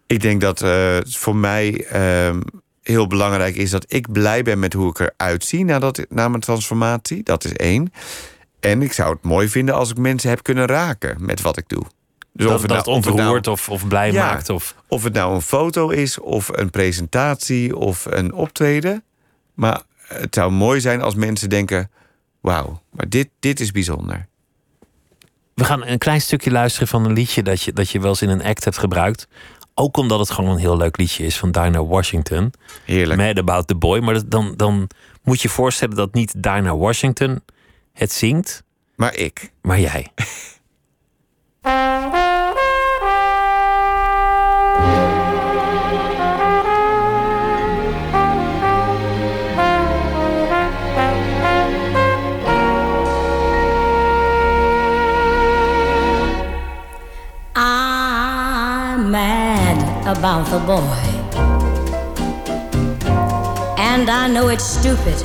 Ik denk dat uh, voor mij uh, heel belangrijk is dat ik blij ben met hoe ik eruit zie nadat, na mijn transformatie. Dat is één. En ik zou het mooi vinden als ik mensen heb kunnen raken met wat ik doe. Dus dat, of het, dat nou, ontroert nou, of, of blij ja, maakt. Of... of het nou een foto is, of een presentatie, of een optreden. Maar het zou mooi zijn als mensen denken: wauw, maar dit, dit is bijzonder. We gaan een klein stukje luisteren van een liedje dat je, dat je wel eens in een act hebt gebruikt. Ook omdat het gewoon een heel leuk liedje is van Dinah Washington. Heerlijk. Mad About the Boy. Maar dan, dan moet je voorstellen dat niet Dinah Washington het zingt. Maar ik. Maar jij. about the boy. And I know it's stupid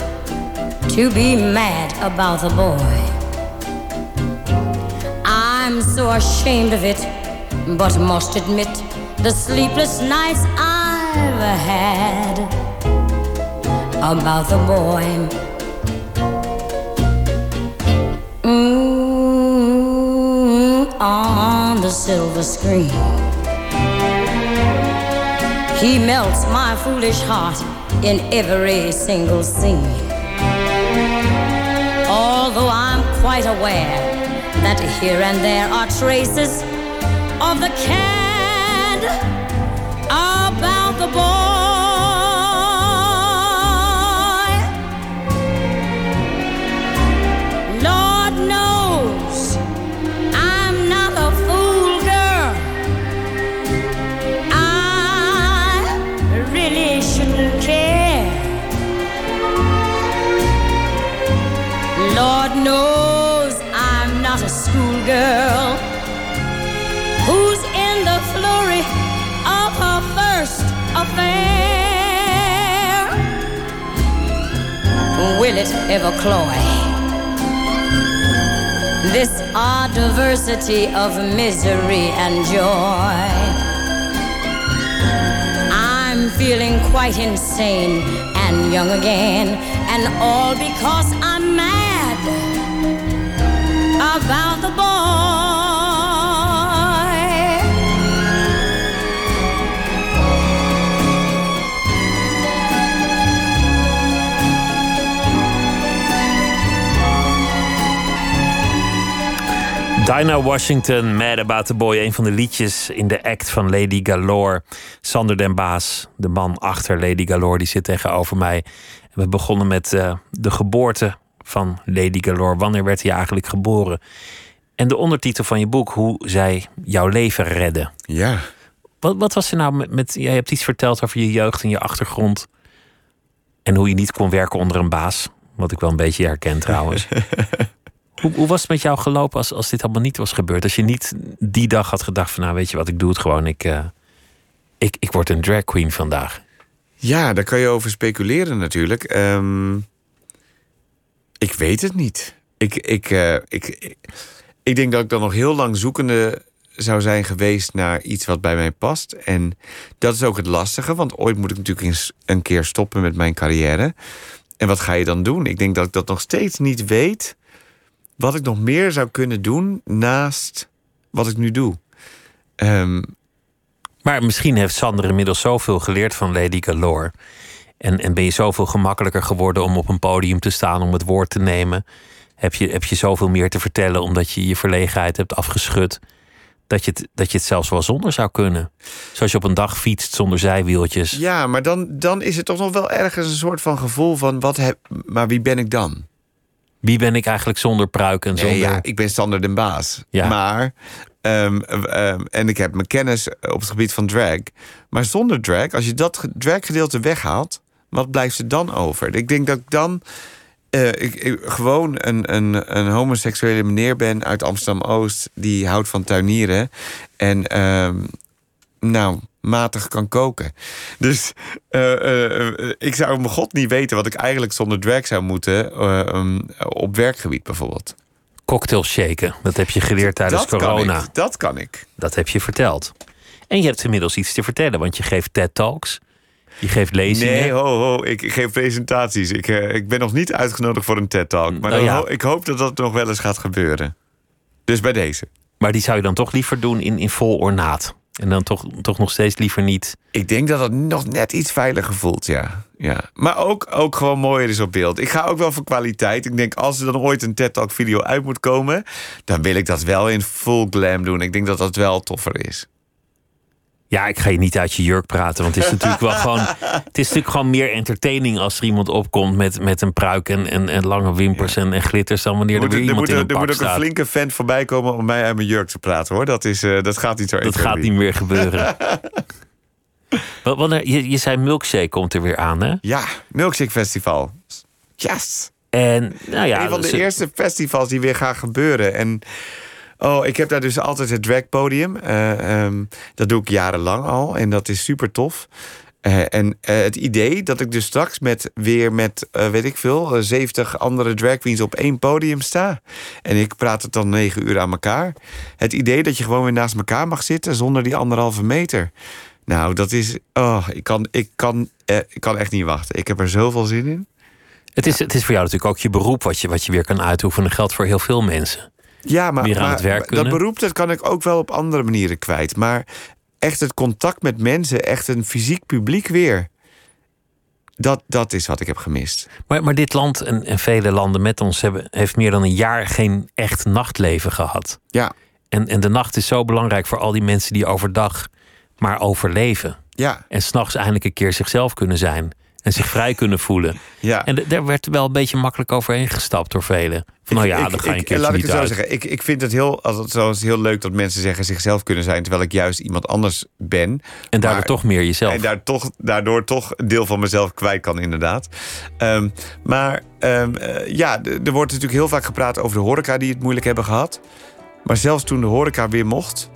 to be mad about the boy. I'm so ashamed of it, but must admit the sleepless nights I've had about the boy. Mm, on the silver screen. He melts my foolish heart in every single scene. Although I'm quite aware that here and there are traces of the cad ever cloy? This odd diversity of misery and joy. I'm feeling quite insane and young again, and all because I'm Dinah Washington, Mad About the Boy. Een van de liedjes in de act van Lady Galore. Sander den Baas, de man achter Lady Galore, die zit tegenover mij. we begonnen met uh, de geboorte van Lady Galore. Wanneer werd hij eigenlijk geboren? En de ondertitel van je boek, hoe zij jouw leven redden. Ja. Wat, wat was er nou met, met... Jij hebt iets verteld over je jeugd en je achtergrond. En hoe je niet kon werken onder een baas. Wat ik wel een beetje herken trouwens. Hoe, was het met jou gelopen als, als dit allemaal niet was gebeurd? Als je niet die dag had gedacht van nou weet je wat, ik doe het gewoon. Ik, uh, ik, ik word een drag queen vandaag. Ja, daar kan je over speculeren natuurlijk. Um, ik weet het niet. Ik, ik, ik, ik, ik, denk dat ik dan nog heel lang zoekende zou zijn geweest naar iets wat bij mij past. En dat is ook het lastige, want ooit moet ik natuurlijk eens een keer stoppen met mijn carrière. En wat ga je dan doen? Ik denk dat ik dat nog steeds niet weet wat ik nog meer zou kunnen doen naast wat ik nu doe. Um, maar misschien heeft Sander inmiddels zoveel geleerd van Lady Galore. En, en ben je zoveel gemakkelijker geworden om op een podium te staan, om het woord te nemen. Heb je, heb je zoveel meer te vertellen omdat je je verlegenheid hebt afgeschud. Dat je, het, dat je het zelfs wel zonder zou kunnen. Zoals je op een dag fietst zonder zijwieltjes. Ja, maar dan, dan is het toch nog wel ergens een soort van gevoel van: wat heb, maar wie ben ik dan? Wie ben ik eigenlijk zonder pruik en zonder... Nee, ja, ik ben Sander den Baas. Ja. Maar... Um, um, en ik heb mijn kennis op het gebied van drag. Maar zonder drag, als je dat draggedeelte weghaalt... wat blijft er dan over? Ik denk dat ik dan... Uh, ik, ik, gewoon een, een, een homoseksuele meneer ben uit Amsterdam-Oost... die houdt van tuinieren. En um, nou, matig kan koken. Dus uh, uh, ik zou mijn god niet weten wat ik eigenlijk zonder drag zou moeten uh, um, op werkgebied bijvoorbeeld. Cocktail shaken, dat heb je geleerd tijdens dat corona. Kan ik, dat kan ik. Dat heb je verteld. En je hebt inmiddels iets te vertellen, want je geeft TED Talks. Je geeft lezingen. Nee, ho, ho. Ik, ik geef presentaties. Ik, ik ben nog niet uitgenodigd voor een TED Talk. Maar nou ja. ik hoop dat dat nog wel eens gaat gebeuren. Dus bij deze. Maar die zou je dan toch liever doen in, in vol ornaat? En dan toch, toch nog steeds liever niet. Ik denk dat het nog net iets veiliger voelt, ja. ja. Maar ook, ook gewoon mooier is op beeld. Ik ga ook wel voor kwaliteit. Ik denk, als er dan ooit een TED Talk video uit moet komen... dan wil ik dat wel in full glam doen. Ik denk dat dat wel toffer is. Ja, ik ga je niet uit je jurk praten. Want het is natuurlijk wel gewoon. Het is natuurlijk gewoon meer entertaining als er iemand opkomt met, met een pruik en, en, en lange wimpers en, en glitters. dan wanneer er, weer iemand in een Er moet ook een flinke vent voorbij komen om mij uit mijn jurk te praten hoor. Dat, is, uh, dat gaat niet zo Dat gaat niet meer gebeuren. Wanneer, je, je zei Milkshake komt er weer aan, hè? Ja, Milkshake Festival. Yes! En, nou ja, een van de dus, eerste festivals die weer gaan gebeuren. En Oh, ik heb daar dus altijd het dragpodium. Uh, um, dat doe ik jarenlang al en dat is super tof. Uh, en uh, het idee dat ik dus straks met weer met, weet ik veel, 70 andere drag queens op één podium sta. En ik praat het dan negen uur aan elkaar. Het idee dat je gewoon weer naast elkaar mag zitten zonder die anderhalve meter. Nou, dat is. Oh, ik kan, ik kan, ik kan echt niet wachten. Ik heb er zoveel zin in. Het is, het is voor jou natuurlijk ook je beroep wat je, wat je weer kan uitoefenen. Dat geldt voor heel veel mensen. Ja, maar, maar dat beroep dat kan ik ook wel op andere manieren kwijt. Maar echt het contact met mensen, echt een fysiek publiek weer. Dat, dat is wat ik heb gemist. Maar, maar dit land en, en vele landen met ons hebben, heeft meer dan een jaar geen echt nachtleven gehad. Ja. En, en de nacht is zo belangrijk voor al die mensen die overdag maar overleven. Ja. En s'nachts eindelijk een keer zichzelf kunnen zijn. En zich vrij kunnen voelen. Ja. En daar werd wel een beetje makkelijk overheen gestapt door velen. Van nou ja, Ik- dan ga je een keertje Laat ik het zo uit. zeggen. Ik, ik vind het heel, als het zo is, heel leuk dat mensen zeggen zichzelf kunnen zijn... terwijl ik juist iemand anders ben. En daardoor Maar- toch meer jezelf. En daar toch, daardoor toch een deel van mezelf kwijt kan, inderdaad. Ehm, maar ehm, eh, ja, er wordt natuurlijk heel vaak gepraat over de horeca... die het moeilijk hebben gehad. Maar zelfs toen de horeca weer mocht...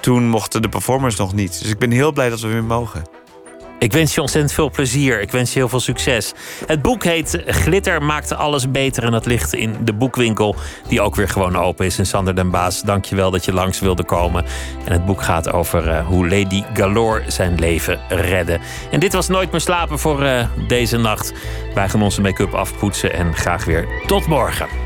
toen mochten de performers nog niet. Dus ik ben heel blij dat we weer mogen. Ik wens je ontzettend veel plezier. Ik wens je heel veel succes. Het boek heet Glitter maakte alles beter. En dat ligt in de boekwinkel, die ook weer gewoon open is in Sander den Baas. Dank je wel dat je langs wilde komen. En het boek gaat over eh, hoe Lady Galore zijn leven redde. En dit was Nooit meer slapen voor eh, deze nacht. Wij gaan onze make-up afpoetsen en graag weer tot morgen.